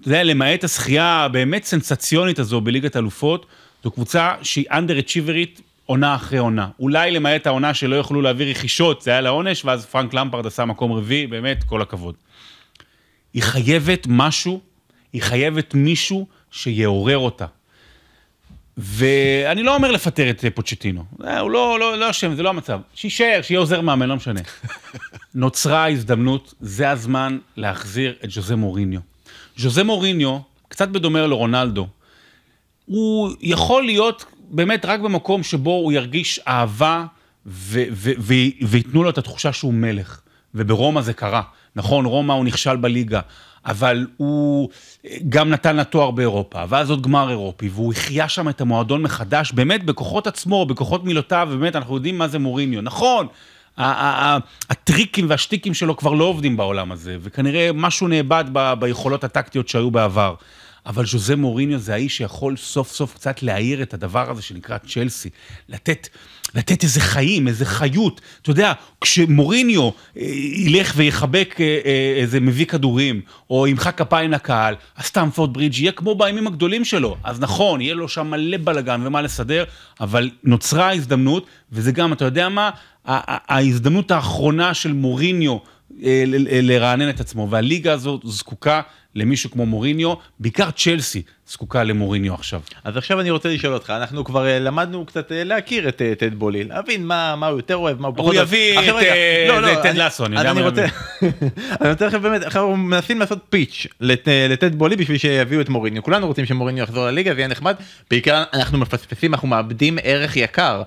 אתה יודע, למעט הזכייה הבאמת סנסציונית הזו בליגת אלופות, זו קבוצה שהיא אנדר אצ'יברית עונה אחרי עונה. אולי למעט העונה שלא יכלו להביא רכישות, זה היה לעונש, ואז פרנק למפרד עשה מקום רביעי, באמת, כל הכבוד. היא חייבת משהו, היא חייבת מישהו שיעורר אותה. ואני לא אומר לפטר את אה, פוצ'טינו, אה, הוא לא, לא, לא אשם, זה לא המצב. שיישאר, שיהיה עוזר מאמן, לא משנה. נוצרה הזדמנות, זה הזמן להחזיר את ז'וזה מוריניו. ז'וזה מוריניו, קצת בדומה לרונלדו, הוא יכול להיות באמת רק במקום שבו הוא ירגיש אהבה ו- ו- ו- וייתנו לו את התחושה שהוא מלך. וברומא זה קרה. נכון, רומא הוא נכשל בליגה, אבל הוא גם נתן לה תואר באירופה, ואז עוד גמר אירופי, והוא החיה שם את המועדון מחדש, באמת בכוחות עצמו, בכוחות מילותיו, ובאמת אנחנו יודעים מה זה מוריניו. נכון, הטריקים והשטיקים שלו כבר לא עובדים בעולם הזה, וכנראה משהו נאבד ביכולות הטקטיות שהיו בעבר. אבל ז'וזה מוריניו זה האיש שיכול סוף סוף קצת להעיר את הדבר הזה שנקרא צ'לסי. לתת, לתת איזה חיים, איזה חיות. אתה יודע, כשמוריניו אה, ילך ויחבק אה, אה, איזה מביא כדורים, או ימחא כפיים לקהל, הסטמפורד ברידג' יהיה כמו בימים הגדולים שלו. אז נכון, יהיה לו שם מלא בלאגן ומה לסדר, אבל נוצרה הזדמנות, וזה גם, אתה יודע מה, ההזדמנות האחרונה של מוריניו לרענן את עצמו, והליגה הזאת זקוקה למישהו כמו מוריניו, בעיקר צ'לסי זקוקה למוריניו עכשיו. אז עכשיו אני רוצה לשאול אותך, אנחנו כבר אה, למדנו קצת אה, להכיר את אה, טד בולי, להבין מה מה הוא יותר אוהב, מה הוא פחות הוא אוהב. יביא עכשיו את, לא, לא, טד אני- לסו, אני יודע מה רוצה, אני רוצה לכם באמת, עכשיו מנסים לעשות פיץ' לט- לטד בולי בשביל שיביאו את מוריניו, כולנו רוצים שמוריניו יחזור לליגה, זה יהיה נחמד, בעיקר אנחנו מפספסים, אנחנו מאבדים ערך יקר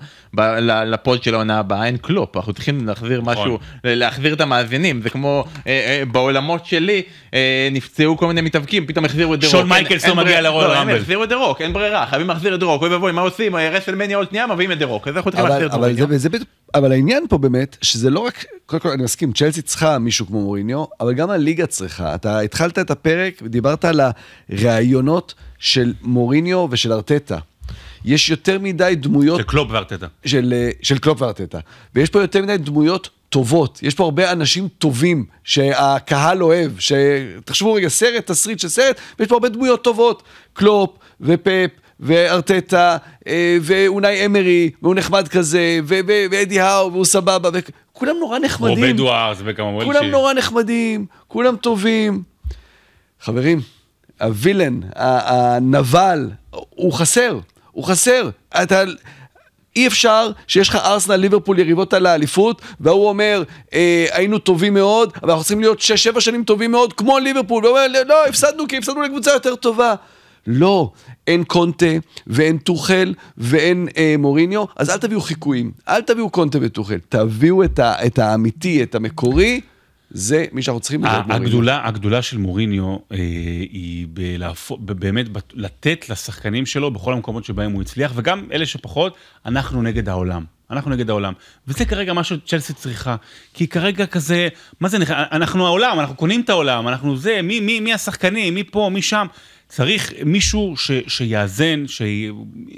לפוד של העונה הבאה, אין קלופ, אנחנו צריכים להחזיר נכון. משהו, להחזיר את המאזינים, זה כמו בעולמות שלי, נפצעו כל מיני מתאבקים, פתאום החזירו את דה רוק, אין לא לא, רויאל ראמבל. החזירו את דה רוק, אין ברירה, חייבים להחזיר את דה רוק, אוי ואבוי, מה עושים, רסלמניה עוד שנייה, מביאים את דה רוק, אז אנחנו צריכים אבל, להחזיר את אבל, מוריניו. זה, זה, בדיוק- אבל העניין פה באמת, שזה לא רק, קודם כל אני מסכים, צ'לסי צריכה מישהו כמו מוריניו, אבל גם הליגה צריכה. אתה התחלת את הפרק ודיברת על הראיונות של מוריניו ושל ארטטה. יש יותר מדי דמויות של קלופ וארטטה. של, אה, של קלופ וארטטה. ויש פה יותר מדי דמויות טובות. יש פה הרבה אנשים טובים שהקהל אוהב. שתחשבו רגע, סרט, תסריט של סרט, ויש פה הרבה דמויות טובות. קלופ ופפ. וארטטה, אה, ואולי אמרי, והוא נחמד כזה, ו- ו- ואדי האו, והוא סבבה, וכולם נורא נחמדים. רובי דוארס וכמה כולם נורא נחמדים, כולם טובים. חברים, הווילן, הנבל, הוא חסר, הוא חסר. אתה... אי אפשר שיש לך ארסנל ליברפול יריבות על האליפות, והוא אומר, אה, היינו טובים מאוד, אבל אנחנו צריכים להיות 6-7 שנים טובים מאוד, כמו ליברפול, והוא אומר, לא, הפסדנו כי הפסדנו לקבוצה יותר טובה. לא, אין קונטה, ואין טוחל, ואין אה, מוריניו, אז אל תביאו חיקויים, אל תביאו קונטה וטוחל, תביאו את, ה, את האמיתי, את המקורי, זה מי שאנחנו צריכים לראות מוריניו. הגדולה, הגדולה של מוריניו אה, היא בלהפו, באמת בת- לתת לשחקנים שלו בכל המקומות שבהם הוא הצליח, וגם אלה שפחות, אנחנו נגד העולם. אנחנו נגד העולם. וזה כרגע מה שצ'לסי צריכה. כי כרגע כזה, מה זה, אנחנו העולם, אנחנו קונים את העולם, אנחנו זה, מי, מי, מי השחקנים, מי פה, מי שם. צריך מישהו ש, שיאזן, ש...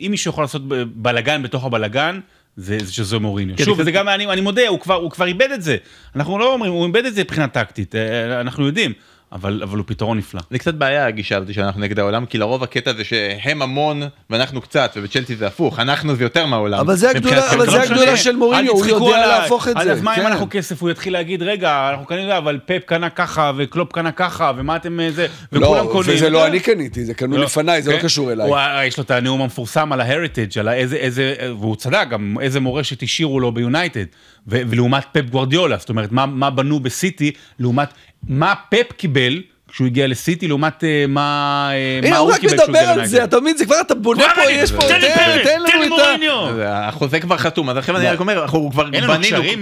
אם מישהו יכול לעשות בלאגן בתוך הבלאגן, זה, זה שזה מוריניו. כן, שוב, זה- גם, אני, אני מודה, הוא כבר, הוא כבר איבד את זה. אנחנו לא אומרים, הוא איבד את זה מבחינה טקטית, אה, אנחנו יודעים, אבל, אבל הוא פתרון נפלא. זה קצת בעיה הגישה הזאת שאנחנו נגד העולם, כי לרוב הקטע זה שהם המון ואנחנו קצת, ובצ'לסי זה הפוך, אנחנו זה יותר מהעולם. אבל זה הגדולה- אבל. זה לא הגדולה. של מוריניו, הוא יודע עליי. להפוך את אז- זה, אז מה אם כן. אנחנו כסף, הוא יתחיל להגיד, רגע, אנחנו קנינו, אבל פפ קנה ככה, וקלופ קנה ככה, ומה אתם אה, זה, וכולם לא, קונים. וזה לא אני קניתי, זה קנו לפניי, זה לא כן. קשור אליי. הוא, אה, יש לו את הנאום המפורסם על ההריטג', על איזה, איזה, והוא צדק, גם איזה מורשת השאירו לו ביונייטד, ולעומת פפ גוורדיולה, זאת אומרת, מה, מה בנו בסיטי, לעומת מה פפ קיבל. כשהוא הגיע לסיטי, לעומת אה, מה, אה, מה הנה, הוא הוא רק קיבל כשהוא מדבר הגיע על זה. אתה מבין? זה כבר אתה בונה פה, יש פה, תן לנו את ה... זה- החוזה כבר חתום, אז לכן אני לא. רק אומר, אנחנו כבר בנינו,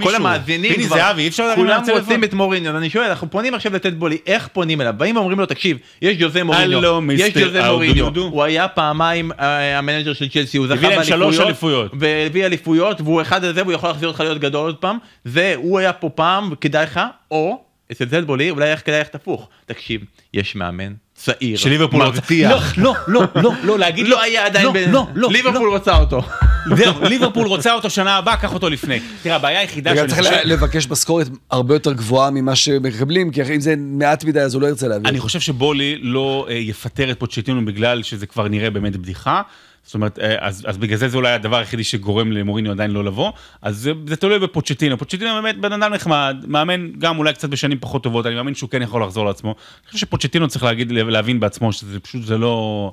כל? המאזינים פיני כבר, זהבי, אי אפשר להרים כולם? רוצים את מוריניו, אז אני שואל, אנחנו פונים עכשיו לטוד בולי, איך פונים אליו? באים ואומרים לו, תקשיב, יש ג'וזה מוריניו, יש ג'וזה מוריניו. הוא היה פעמיים אה, המנג'ר של צ'לסי, הוא זכה באליפויות, אליפויות. והביא אליפויות, והוא אחד הזה, והוא יכול להחזיר אותך להיות גדול עוד פעם, והוא היה פה פעם, וכדאי לך, או, אצל טד בולי, אולי איך כדאי ללכת הפוך, תקשיב, יש מאמן. צעיר, של ליברפול רוצה- מבטיח, לא, לא, לא, לא, לא, להגיד לא היה עדיין, לא, לא, לא, ליברפול רוצה אותו. זהו, ליברפול רוצה אותו שנה הבאה, קח אותו לפני. תראה, הבעיה היחידה שאני צריך חושב... לבקש משכורת הרבה יותר גבוהה ממה שמקבלים, כי אם זה מעט מדי אז הוא לא ירצה להביא. אני חושב שבולי לא אה, יפטר את פוצ'טינו בגלל שזה כבר נראה באמת בדיחה. זאת אומרת, אה, אז, אז בגלל זה זה אולי הדבר היחידי שגורם למוריניו עדיין לא לבוא, אז זה, זה תלוי בפוצ'טינו. פוצ'טינו באמת בן אדם נחמד, מאמן גם אולי קצת בשנים פחות טובות, אני מאמין שהוא כן יכול לחזור לעצמו. אני חושב שפוצ'טינו צריך להגיד, להבין בעצמו שזה פשוט, זה לא...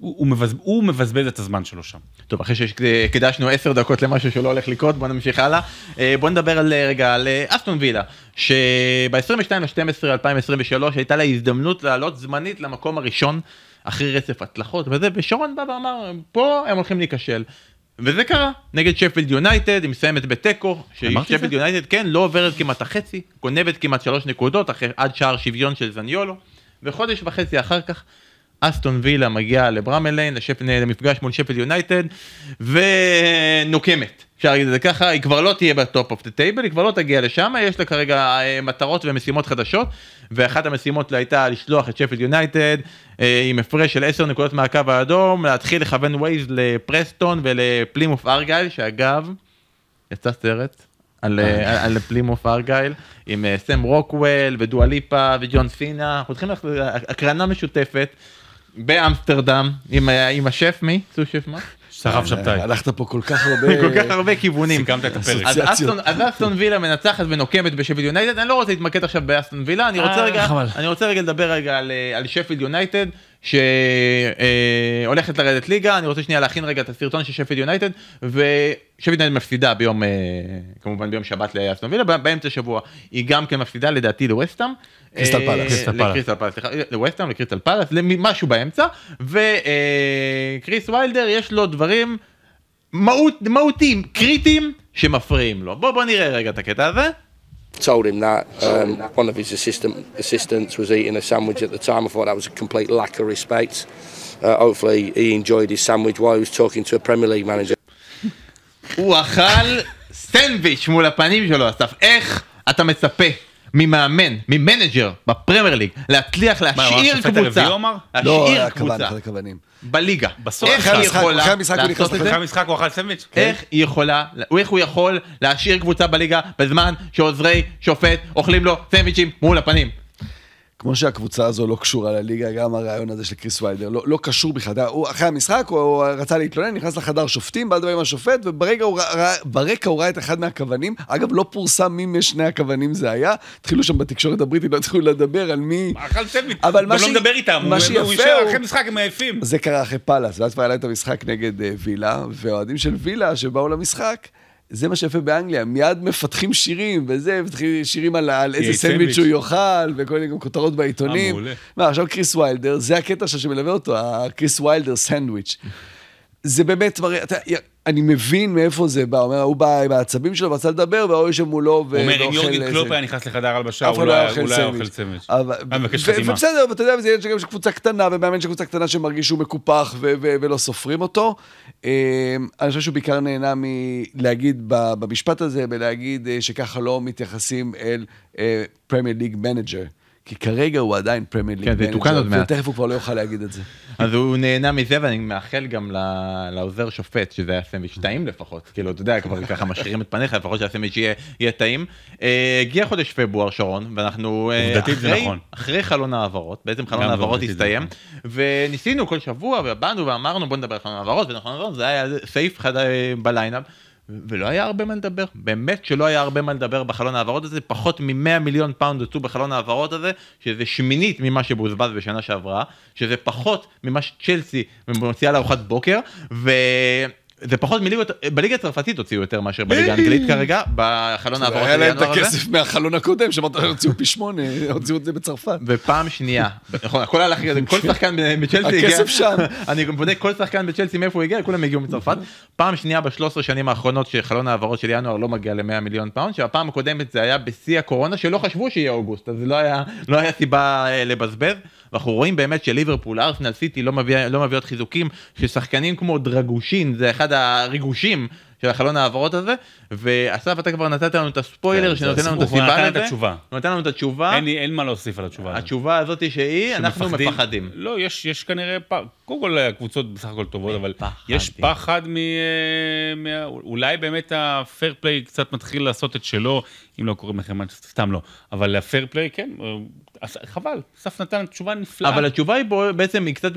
הוא, הוא, מבז, הוא מבזבז את הזמן שלו שם. טוב, אחרי שהקדשנו עשר דקות למשהו שלא הולך לקרות, בוא נמשיך הלאה. אה, בוא נדבר על אה, רגע על אסטון וילה, שב-22 ל-12 2023 הייתה לה הזדמנות לעלות זמנית למקום הראשון, אחרי רצף הצלחות וזה, ושרון בא ואמר, פה הם הולכים להיכשל. וזה קרה, נגד שפילד יונייטד, היא מסיימת בתיקו, ששפילד? יונייטד, כן, לא עוברת כמעט החצי, גונבת כמעט שלוש נקודות, אחרי עד שער שוויון של זניולו, וחודש וחצי אחר כך, אסטון וילה מגיעה לברמל ליין, לשפ... למפגש מול שפילד יונייטד, ונוקמת. אפשר להגיד את זה ככה, היא כבר לא תהיה ב top of the table, היא כבר לא תגיע לשם, יש לה כרגע אה, מטרות ומשימות חדשות, ואחת המשימות לה הייתה לשלוח את שפילד יונייטד אה, עם הפרש של 10 נקודות מהקו האדום, להתחיל לכוון ווייז לפרסטון ולפלימוף ארגייל, שאגב, יצא סרט. על, אה, על, על פלימוף ארגייל עם סם רוקוול ודואליפה וג'ון סינה, אנחנו צריכים הקרנה משותפת באמסטרדם עם, עם השף מי? סו שף מה? שרף שבתאי. הלכת פה כל כך הרבה... כל כך הרבה כיוונים. סיכמת את הפרק. אז. אסטון, אז אסטון וילה מנצחת ונוקמת בשפילד יונייטד, אני לא רוצה להתמקד עכשיו באסטון וילה, אני רוצה אה, רגע, חבל. אני רוצה רגע לדבר רגע על, אה, על שפילד יונייטד, שהולכת לרדת ליגה, אני רוצה שנייה להכין רגע את הסרטון של שפילד יונייטד, ושפילד יונייטד מפסידה ביום, אה, כמובן ביום שבת לאסטון וילה, באמצע השבוע היא גם כן מפסידה לדעתי לווסטאם. קריסטל אה, פאלאס. קריסטל פאלאס. לקריסטל פאלאס, סליחה, לווסטאם, לקריסטל פאלאס, משהו באמצע, וקריס ויילדר יש לו דברים מהות, מהותיים, קריטיים, שמפריעים לו. בוא, בוא נראה רגע את הקטע הזה. told him that um, one of his assistant assistants was eating a sandwich at the time. I thought that was a complete lack of respect. Uh, hopefully, he enjoyed his sandwich while he was talking to a Premier League manager. הוא אכל סנדוויץ' מול הפנים שלו, אסף. איך אתה מצפה ממאמן, ממנג'ר בפרמייר ליג, להצליח להשאיר קבוצה? לא, להשאיר הכוון, קבוצה. בליגה. איך היא יכולה לעשות את. זה? אחרי המשחק הוא אכל סנדוויץ'? איך היא יכולה, איך הוא יכול להשאיר קבוצה בליגה בזמן שעוזרי שופט אוכלים לו סנדוויצ'ים מול הפנים? כמו שהקבוצה הזו לא קשורה לליגה, גם הרעיון הזה של קריס ויילדר לא, לא קשור בכלל. הוא, אחרי המשחק הוא, הוא רצה להתלונן, נכנס לחדר שופטים, בא לדבר עם השופט, וברקע הוא, הוא ראה את אחד מהכוונים. אגב, לא פורסם מי משני הכוונים זה היה. התחילו שם בתקשורת הבריטית, לא התחילו לדבר על מי... אבל מה לא שהיא- מדבר איתם, מה הוא- הוא- אחרי משחק הם עייפים. זה קרה אחרי פאלאס, ואז כבר היה להם את המשחק נגד אה, וילה, והאוהדים של וילה שבאו למשחק, זה מה שיפה באנגליה, מיד מפתחים שירים, וזה, מפתחים שירים על, על איזה סנדוויץ'. הוא יאכל, וכל מיני כותרות בעיתונים. אה, מעולה. מה, עכשיו קריס ויילדר, זה הקטע שמלווה אותו, הקריס ויילדר סנדוויץ'. זה באמת מראה, אתה, אני מבין מאיפה זה בא, אומר, הוא בא עם העצבים שלו, רצה לדבר, והוא יושב מולו הוא אומר, אם ואוכל יורגן קלופ היה נכנס לחדר הלבשה, הוא לא לא היה היה אוכל הוא לא היה. אוכל. אבל- היה מבקש חתימה. ובסדר, ואתה יודע, זה ילד שגם של קבוצה קטנה, ומאמן של קבוצה קטנה שמרגיש שהוא מקופח ולא סופרים אותו. אה, אני חושב שהוא בעיקר נהנה מלהגיד במשפט הזה, ולהגיד אה, שככה לא מתייחסים אל Premier League manager. כי כרגע הוא עדיין Premier League כן, זה manager, יתוקן עוד מעט. ותכף הוא כבר לא יוכל להגיד את זה. אז הוא נהנה מזה ואני מאחל גם לעוזר שופט שזה היה סנדוויץ' טעים לפחות כאילו אתה יודע כבר ככה משחירים את פניך לפחות שהסנדוויץ' יהיה, טעים. אה, הגיע חודש פברואר שרון ואנחנו אה, עובדתית זה אחרי, נכון. אחרי חלון העברות בעצם חלון העברות הסתיים נכון. וניסינו כל שבוע ובאנו ואמרנו בוא נדבר על חלון העברות וחלון העברות זה היה סעיף אחד ב line-up. ולא היה הרבה מה לדבר, באמת שלא היה הרבה מה לדבר בחלון העברות הזה, פחות מ-100 מיליון פאונד יצאו בחלון העברות הזה, שזה שמינית ממה שבוזבז בשנה שעברה, שזה פחות ממה שצ'לסי מוציאה לארוחת בוקר, וזה פחות מליגות, בליגה הצרפתית הוציאו יותר מאשר בליגה האנגלית כרגע, בחלון העברות היה להם את. הכסף מהחלון הקודם, שאמרת, הוציאו פי שמונה, הוציאו את זה בצרפת. ופעם שנייה, נכון, הכל הלך, כל שחקן בצ'לסי הגיע, הכסף שם. אני גם בודק כל שחקן בצ'לסי מאיפה הוא הגיע, כולם הגיעו מצרפת. פעם שנייה בשלוש שנים האחרונות שחלון העברות של ינואר לא מגיע ל-100 מיליון פאונד, שהפעם הקודמת זה היה בשיא הקורונה שלא חשבו שיהיה אוגוסט, אז לא היה, לא סיבה אה, לבזבז. ואנחנו רואים באמת שליברפול, ארסנל סיטי לא, מביא, לא מביאות חיזוקים, ששחקנים כמו דראגושין זה אחד הריגושים של החלון העברות הזה, ואסף אתה כבר נתת לנו את הספוילר כן, שנותן לנו את הסיבה נתן לזה. הוא נתן לנו את התשובה, אין לי- אין מה להוסיף על התשובה הזאת. התשובה הזאת היא שהיא, אנחנו מפחדים. לא, יש, יש כנראה, פ... קודם כל הקבוצות בסך הכל טובות, אבל מפחדים. יש פחד מ... מה... אולי באמת ה fair play קצת מתחיל לעשות את שלו, אם לא קוראים לכם, סתם לא, אבל ה fair play, כן, חבל, אסף נתן תשובה נפלאה. אבל התשובה היא בו- בעצם היא קצת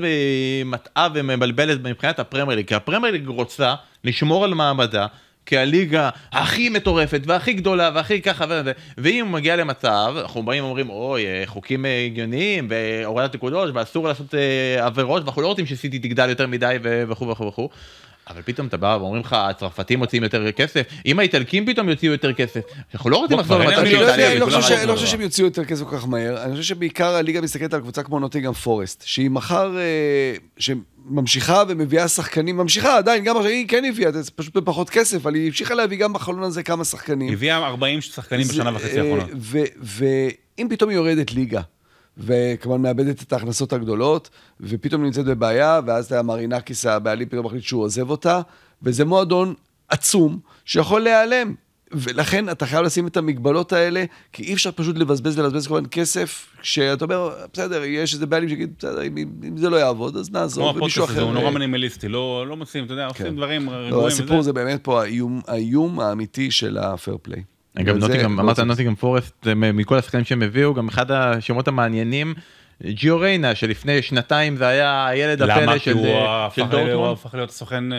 מטעה ומבלבלת מבחינת ה Premier League, כי ה Premier League רוצה לשמור על מעמדה. כהליגה הכי מטורפת והכי גדולה והכי ככה וזה ואם הוא מגיע למצב אנחנו באים ואומרים אוי אה, חוקים אה, הגיוניים והורדת נקודות ואסור לעשות אה, עבירות ואנחנו לא רוצים שסיטי תגדל יותר מדי וכו' וכו' וכו' אבל פתאום אתה בא ואומרים לך הצרפתים מוציאים יותר כסף אם האיטלקים פתאום יוציאו יותר כסף אנחנו לא רוצים לחזור למצב לא שאיטליה יודע, אני לא חושב לא דבר. חושב שהם יוציאו יותר כסף כל כך מהר. אני חושב שבעיקר הליגה מסתכלת על קבוצה כמו נוטיגרם פורסט, שהיא מחר, אה, שממשיכה ומביאה שחקנים, ממשיכה עדיין, גם עכשיו היא כן הביאה, זה פשוט בפחות כסף, אבל היא המשיכה להביא גם בחלון הזה כמה שחקנים. הביאה 40 שחקנים בשנה וחצי אה, האחרונות. ו- ואם פתאום היא יורדת ליגה, וכמובן מאבדת את ההכנסות הגדולות, ופתאום נמצאת בבעיה, ואז מרינאקיס הבעלים פתאום מחליט שהוא עוזב אותה, וזה מועדון עצום שיכול להיעלם. ולכן אתה חייב לשים את המגבלות האלה, כי אי אפשר פשוט לבזבז ולבזבז כל הזמן כסף, כשאתה אומר, בסדר, יש איזה בעלים שיגיד, בסדר, אם, אם זה לא יעבוד, אז כמו נעזוב, ומישהו הפודקאסט אחר... הזה, הוא נורא אה, מינימליסטי, לא לא מוצאים, אתה יודע, עושים דברים לא, רגועים. הסיפור וזה. זה באמת פה האיום, האיום האמיתי של ה fair play. אגב, נוטינגהאם, לא אמרת נוטינגהאם פורסט, מכל השחקנים שהם הביאו, גם אחד השמות המעניינים, ג'יו ריינה, שלפני שנתיים זה היה הילד למה? הפלא כי של אה, הפך של ל- הוא דורטמונד. הפך להיות הסוכן, אה,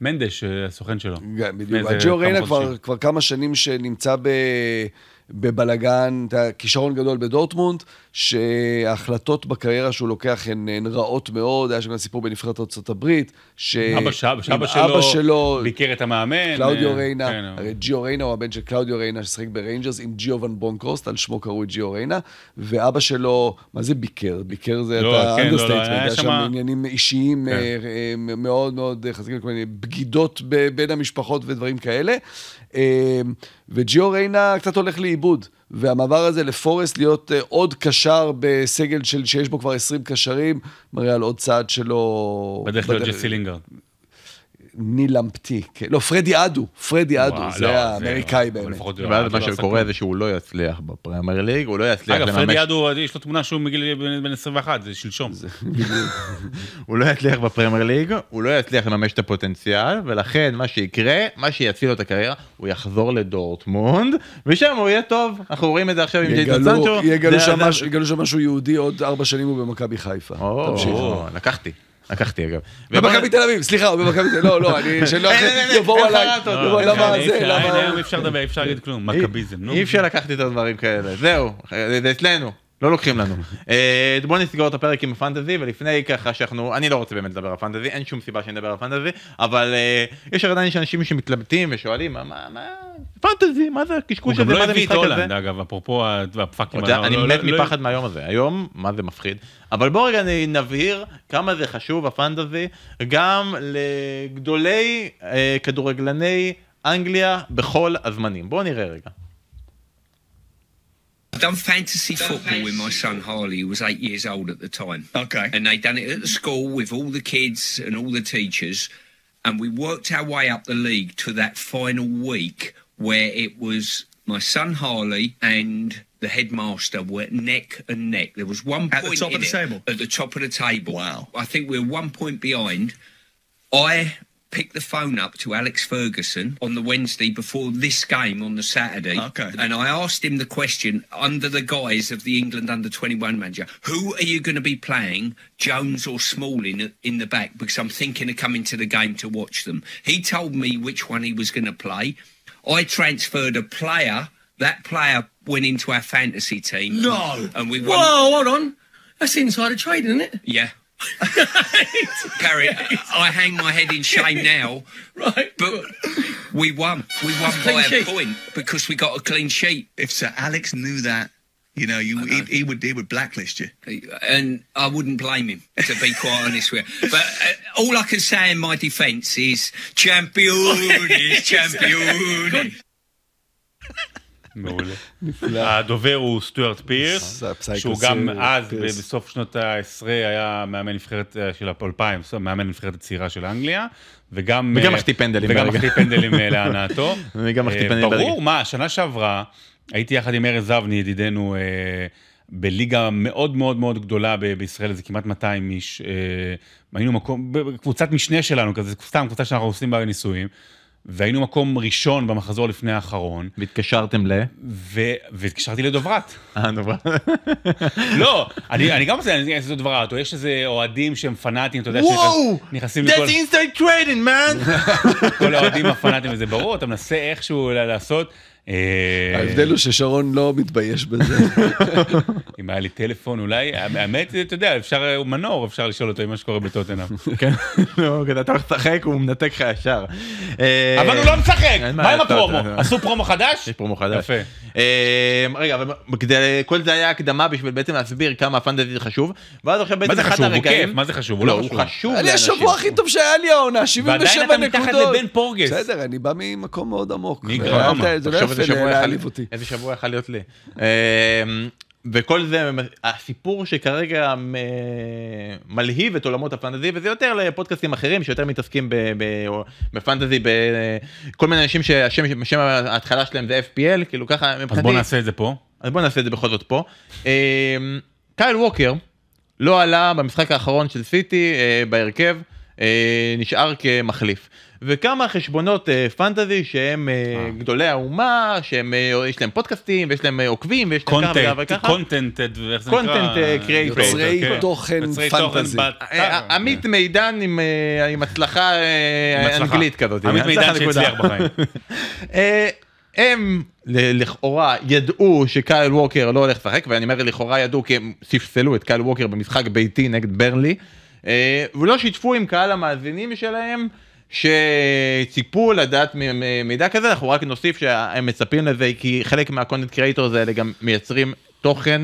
מנדש, אה, הסוכן שלו. בדיוק. כמה ריינה כבר כמה שנים שנמצא ב, בבלגן, כישרון גדול בדורטמונד, שההחלטות בקריירה שהוא לוקח הן, הן רעות מאוד, היה שם גם סיפור בנבחרת ארה"ב, שאבא אבא שלו שלו, ביקר את המאמן. קלאודיו אה, ריינה, כן, הרי ג'יו ריינה הוא הבן של קלאודיו ריינה ששיחק בריינג'רס עם ג'יו ואן ברונקהורסט, על שמו קראו את ג'יו ריינה, ואבא שלו, מה זה ביקר? ביקר זה לא, אתה כן, לא, לא, היה שם עניינים אישיים כן. אה, אה, מאוד מאוד חזקים, כל מיני בגידות בין המשפחות ודברים כאלה. אה, וג'יו ריינה קצת הולך לאיבוד, והמעבר הזה לפורסט להיות אה, עוד קשר בסגל של, שיש בו כבר 20 קשרים, מראה על עוד צעד שלו. בדרך להיות ג'סי לינגארד. נילמפטי, כן. לא, פרדי אדו, פרדי אדו, וואו, זה לא, האמריקאי באמת. ואז לא מה שקורה. זה שהוא לא יצליח בפרמייר ליג, הוא לא יצליח אגב, לממש, פרדי אדו, יש לו תמונה שהוא מגיל בן בן 21, זה שלשום. הוא לא יצליח בפרמייר ליג, הוא לא יצליח לממש את הפוטנציאל, ולכן מה שיקרה, מה שיציל לו את הקריירה, הוא יחזור לדורטמונד, ושם הוא יהיה טוב, אנחנו רואים את זה עכשיו עם ג'ייטון יגלו- סנצ'ו. יגלו שם משהו- יהודי, עוד ארבע שנים הוא במכבי חיפה. לקחתי, לקחתי אגב. במכבי תל אביב, סליחה, במכבי תל אביב, לא, לא, אני, שלא יבואו עליי, לא, למה זה, למה... היום אי אפשר לדבר, אי אפשר להגיד כלום, מכביזם, נו. אי אפשר לקחת איתו דברים כאלה, זהו, זה אצלנו. לא לוקחים לנו. אה, בואו נסגור את הפרק עם הפנטזי, ולפני ככה שאנחנו, אני לא רוצה באמת לדבר על פנטזי, אין שום סיבה שנדבר על פנטזי, אבל אה, יש עדיין אנשים שמתלבטים ושואלים, מה, מה, מה, פנטזי, מה זה הוא הקשקוש הזה, גם לא מה זה הביא את המשחק הזה? הולנד, אגב, אפרופו הפאקים. אני לא- מת לא- מפחד מהיום הזה. היום, מה זה מפחיד. אבל בואו רגע נבהיר כמה זה חשוב הפנטזי, גם לגדולי אה, כדורגלני אנגליה בכל הזמנים. בואו נראה רגע. I've done fantasy football with my son Harley, who was eight years old at the time. Okay. And they done it at the school with all the kids and all the teachers. And we worked our way up the league to that final week where it was my son Harley and the headmaster were neck and neck. There was one At the top of the table? At the top of the table. Wow. I think we we're one point behind. I picked the phone up to Alex Ferguson on the Wednesday before this game on the Saturday. Okay. And I asked him the question under the guise of the England under 21 manager who are you going to be playing, Jones or Smalling, in the back? Because I'm thinking of coming to the game to watch them. He told me which one he was going to play. I transferred a player. That player went into our fantasy team. No. And we won. Whoa, hold on. That's insider trading, isn't it? Yeah. Carry, I hang my head in shame now, Right. but we won. We won clean by a sheet. point because we got a clean sheet. If Sir Alex knew that, you know, you he, he would he would blacklist you. And I wouldn't blame him, to be quite honest with you. But uh, all I can say in my defence is champion, is champion. מעולה. הדובר הוא סטוארט פירס, שהוא גם אז. בסוף שנות ה-10, היה מאמן נבחרת אה, של האלפיים, מאמן נבחרת הצעירה של אנגליה, וגם... וגם אה, מחטיא פנדלים וגם. מחטיא פנדלים אה, להנאתו. וגם מחטיא פנדלים. ברור, מה, שנה שעברה, הייתי יחד עם ארז אבני, ידידנו, בליגה מאוד מאוד מאוד גדולה בישראל, זה כמעט 200 איש. היינו מקום, בקבוצת משנה שלנו, כזה, סתם קבוצה שאנחנו עושים בה ניסויים. והיינו מקום ראשון במחזור לפני האחרון, והתקשרתם ל... ו- והתקשרתי לדוברת. אה, נו, לא, אני, אני גם עושה, אני עושה דוברת, או יש איזה אוהדים שהם פנאטים, אתה יודע, וואו! שנכנסים לכל, That's inside trading, man! כל האוהדים הפנאטים, וזה ברור, אתה מנסה איכשהו לעשות. אה, ההבדל הוא ששרון לא מתבייש בזה. אם היה לי טלפון, אולי, האמת, אתה יודע, אפשר, הוא מנור, אפשר לשאול אותו עם מה שקורה בטוטנאם. כן, לא, אתה הולך לשחק, הוא מנתק לך ישר. אה, אבל הוא לא משחק! מה עם הפרומו? אה. עשו פרומו חדש? יש פרומו חדש. יפה. רגע, אבל כל זה היה הקדמה בשביל בעצם להסביר כמה הפנטזי זה חשוב, ואז עכשיו בעצם מה זה אחד חשוב? הוא הרגעים... כיף, מה זה חשוב? הוא לא, הוא חשוב. חשוב אני לאנשים. השבוע הכי טוב שהיה לי העונה, 77 ועדיין נקודות. אתה מתחת לבן פורגס. בסדר, אני בא ממקום מאוד עמוק. איזה שבוע יכול- להעליב אותי. איזה שבוע יכול להיות לי. אה, וכל זה, הסיפור שכרגע מ- מלהיב את עולמות הפנטזי, וזה יותר לפודקאסטים אחרים שיותר מתעסקים בפנטזי, בכל מיני אנשים שהשם שם ההתחלה שלהם זה FPL, כאילו ככה, אז מבחינתי, בוא נעשה את זה פה. אז בוא נעשה את זה בכל זאת פה. אה, קייל ווקר לא עלה במשחק האחרון של סיטי אה, בהרכב, אה, נשאר כמחליף. וכמה חשבונות אה, פנטזי שהם אה, גדולי האומה, שהם, אה, יש להם פודקאסטים, ויש להם אה, עוקבים, ויש להם ככה וככה קונטנט, וככה. קונטנט, איך זה נקרא? Content, אה, creator. יוצרי כן. תוכן פנטזי. אה, עמית מידן עם, אה, הצלחה אה. אנגלית כזאת. עמית מידן. שהצליח בחיים. אה, הם לכאורה ידעו שקייל ווקר לא הולך לשחק, ואני אומר לכאורה ידעו כי הם ספסלו את קייל ווקר במשחק ביתי נגד ברנלי, אה, ולא שיתפו עם קהל המאזינים שלהם. שציפו לדעת מידע כזה, אנחנו רק נוסיף שהם מצפים לזה כי חלק מה content creators האלה גם מייצרים תוכן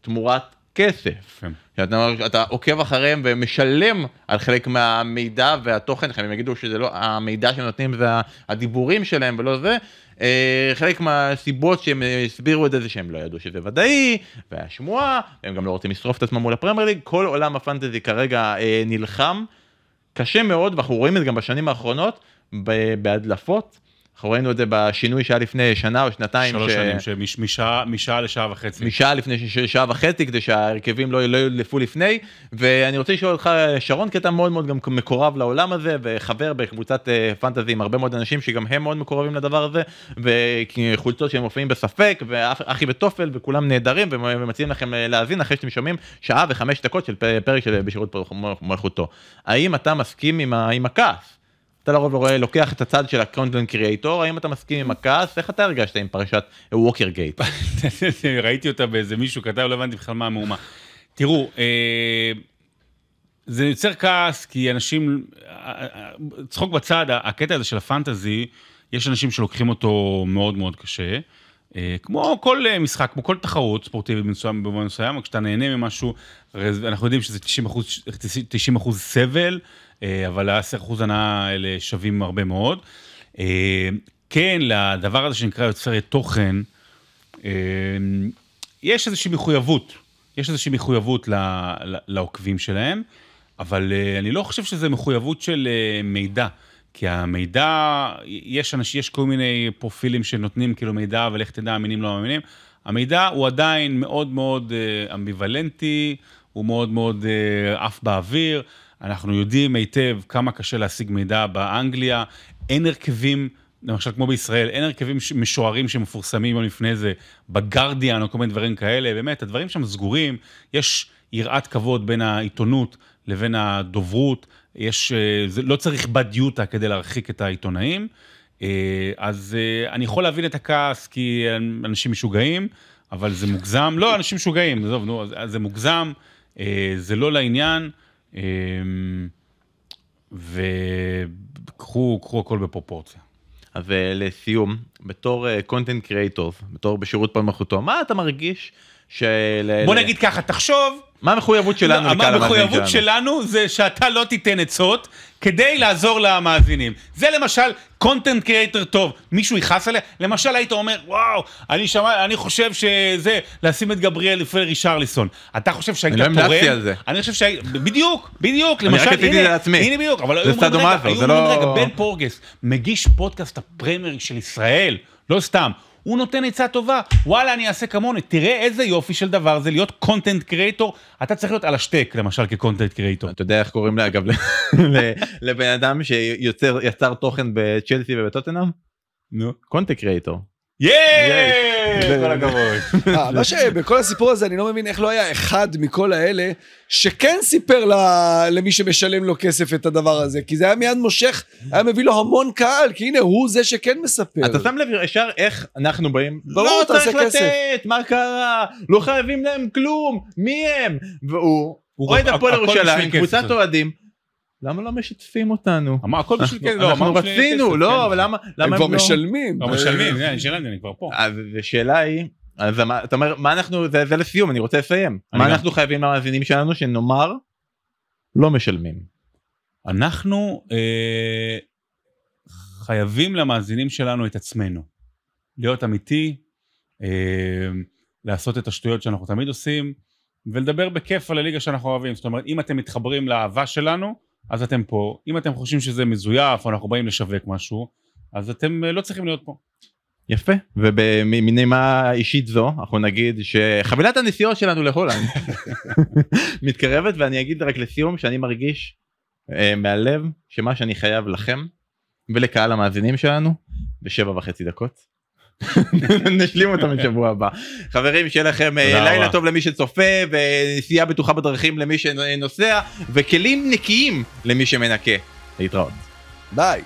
תמורת כסף. כן. שאתה, אתה עוקב אחריהם ומשלם על חלק מהמידע והתוכן, הם יגידו שזה לא, המידע שהם נותנים זה הדיבורים שלהם ולא זה. אה, חלק מהסיבות שהם הסבירו את זה זה שהם לא ידעו שזה ודאי, והיה שמועה, הם גם לא רוצים לשרוף את עצמם מול הפרמייר ליג, כל עולם הפנטזי כרגע אה, נלחם קשה מאוד, ואנחנו רואים את זה גם בשנים האחרונות, בהדלפות. אנחנו ראינו את זה בשינוי שהיה לפני שנה או שנתיים. שלוש ש- שנים, שמשעה משעה לשעה וחצי. משעה לפני ש- ש- שעה וחצי כדי שההרכבים לא, לא יודלפו לפני ואני רוצה לשאול אותך שרון כי אתה מאוד מאוד גם מקורב לעולם הזה וחבר בקבוצת אה, פנטזי עם הרבה מאוד אנשים שגם הם מאוד מקורבים לדבר הזה וחולצות שהם מופיעים בספק ואחי בתופל וכולם נהדרים ומציעים לכם אה, להאזין אחרי שאתם שומעים שעה וחמש דקות של פרק של בשירות מלכותו. האם אתה מסכים עם, ה- עם הכעס? אתה לרוב רואה לוקח את הצד של ה content creator האם אתה מסכים עם הכעס איך אתה הרגשת עם פרשת ווקר gate. ראיתי אותה באיזה מישהו כתב, לא הבנתי בכלל מה המהומה. תראו, אה, זה יוצר כעס כי אנשים, אה, אה, צחוק בצד, הקטע הזה של הפנטזי, יש אנשים שלוקחים אותו מאוד מאוד קשה. כמו כל משחק, כמו כל תחרות ספורטיבית מסוים במובן מסוים, כשאתה נהנה ממשהו, אנחנו יודעים שזה 90 אחוז, 90 אחוז סבל, אבל ה-10 אחוז הנאה האלה שווים הרבה מאוד. אה, כן, לדבר הזה שנקרא יוצרי תוכן, אה, יש איזושהי מחויבות, יש איזושהי מחויבות לעוקבים שלהם, אבל אה, אני לא חושב שזה מחויבות של אה, מידע. כי המידע, יש אנשים, יש כל מיני פרופילים שנותנים כאילו מידע, איך תדע, אמינים לא מאמינים. המידע הוא עדיין מאוד מאוד אה, אמביוולנטי, הוא מאוד מאוד אה, עף באוויר. אנחנו יודעים היטב כמה קשה להשיג מידע באנגליה. אין הרכבים, למשל כמו בישראל, אין הרכבים משוערים שמפורסמים יום לפני זה בגרדיאן או כל מיני דברים כאלה. באמת, הדברים שם סגורים, יש יראת כבוד בין העיתונות לבין הדוברות. יש, אה, זה, לא צריך בדיוטה כדי להרחיק את העיתונאים. אה, אז אה, אני יכול להבין את הכעס כי אנשים משוגעים, אבל זה מוגזם. לא, אנשים משוגעים, עזוב, נו, זה מוגזם, זה לא לעניין, וקחו קחו הכל בפרופורציה. אז אה, לסיום, בתור content creators, בתור בשירות פעם מלכותו, מה אתה מרגיש של... בוא נגיד ככה, תחשוב, מה המחויבות שלנו לא, לקהל המאזינים המחויבות שלנו? שלנו זה שאתה לא תיתן עצות כדי לעזור למאזינים. זה למשל content creator טוב, מישהו יכעס עליה? למשל היית אומר, וואו, אני שמע, אני חושב שזה, לשים את גבריאל לפני רישרליסון. אתה חושב שהיית אני תורם? לא המלצתי על זה. אני חושב שהיית, בדיוק, בדיוק, אני למשל, רק רציתי לעצמי. הנה בדיוק, אבל היו אומרים, רגע, לא- רגע, בן פורגס, מגיש פודקאסט הפרמייר של ישראל, לא סתם. הוא נותן עצה טובה, וואלה, אני אעשה כמוני. תראה איזה יופי של דבר זה להיות content creator. אתה צריך להיות על השטק, למשל, כקונטנט קריאייטור. אתה יודע איך קוראים לה, אגב, לבן אדם שיוצר יצר תוכן בצ'לסי ובטוטנאם? נו. קונטנט קריאייטור. ייי! כל הכבוד. אה, מה שבכל הסיפור הזה אני לא מבין איך לא היה אחד מכל האלה שכן סיפר למי שמשלם לו כסף את הדבר הזה כי זה היה מיד מושך היה מביא לו המון קהל כי הנה הוא זה שכן מספר. אתה שם לב ישר איך אנחנו באים, לא תעשה צריך. לתת, מה קרה, לא חייבים להם כלום, מי הם? והוא הוא אוהד הפועל ירושלים, קבוצת. אוהדים. למה לא משתפים אותנו? אמר, הכל בשביל כסף. לא, אנחנו רצינו, כסף, לא, כן. אבל למה הם למה כבר הם לא? משלמים. לא משלמים, אני שילמתי, אני כבר פה. אז השאלה היא, אז אתה אומר, מה אנחנו, זה לסיום, אני רוצה לסיים. מה. אנחנו חייבים למאזינים שלנו שנאמר, לא משלמים. אנחנו אה, חייבים למאזינים שלנו את עצמנו. להיות אמיתי, אה, לעשות את השטויות שאנחנו תמיד עושים, ולדבר בכיף על הליגה שאנחנו אוהבים. זאת אומרת, אם אתם מתחברים לאהבה שלנו, אז אתם פה. אם אתם חושבים שזה מזויף, או אנחנו באים לשווק משהו, אז אתם אה, לא צריכים להיות פה. יפה, ובנימה אישית זו, אנחנו נגיד שחבילת הנסיעות שלנו להולנד מתקרבת, ואני אגיד רק לסיום שאני מרגיש אה, מהלב שמה שאני חייב לכם ולקהל המאזינים שלנו בשבע וחצי דקות. נשלים אותם בשבוע הבא. חברים שיהיה לכם אה, לילה. טוב למי שצופה ונסיעה בטוחה בדרכים למי שנוסע וכלים נקיים למי שמנקה. להתראות. ביי.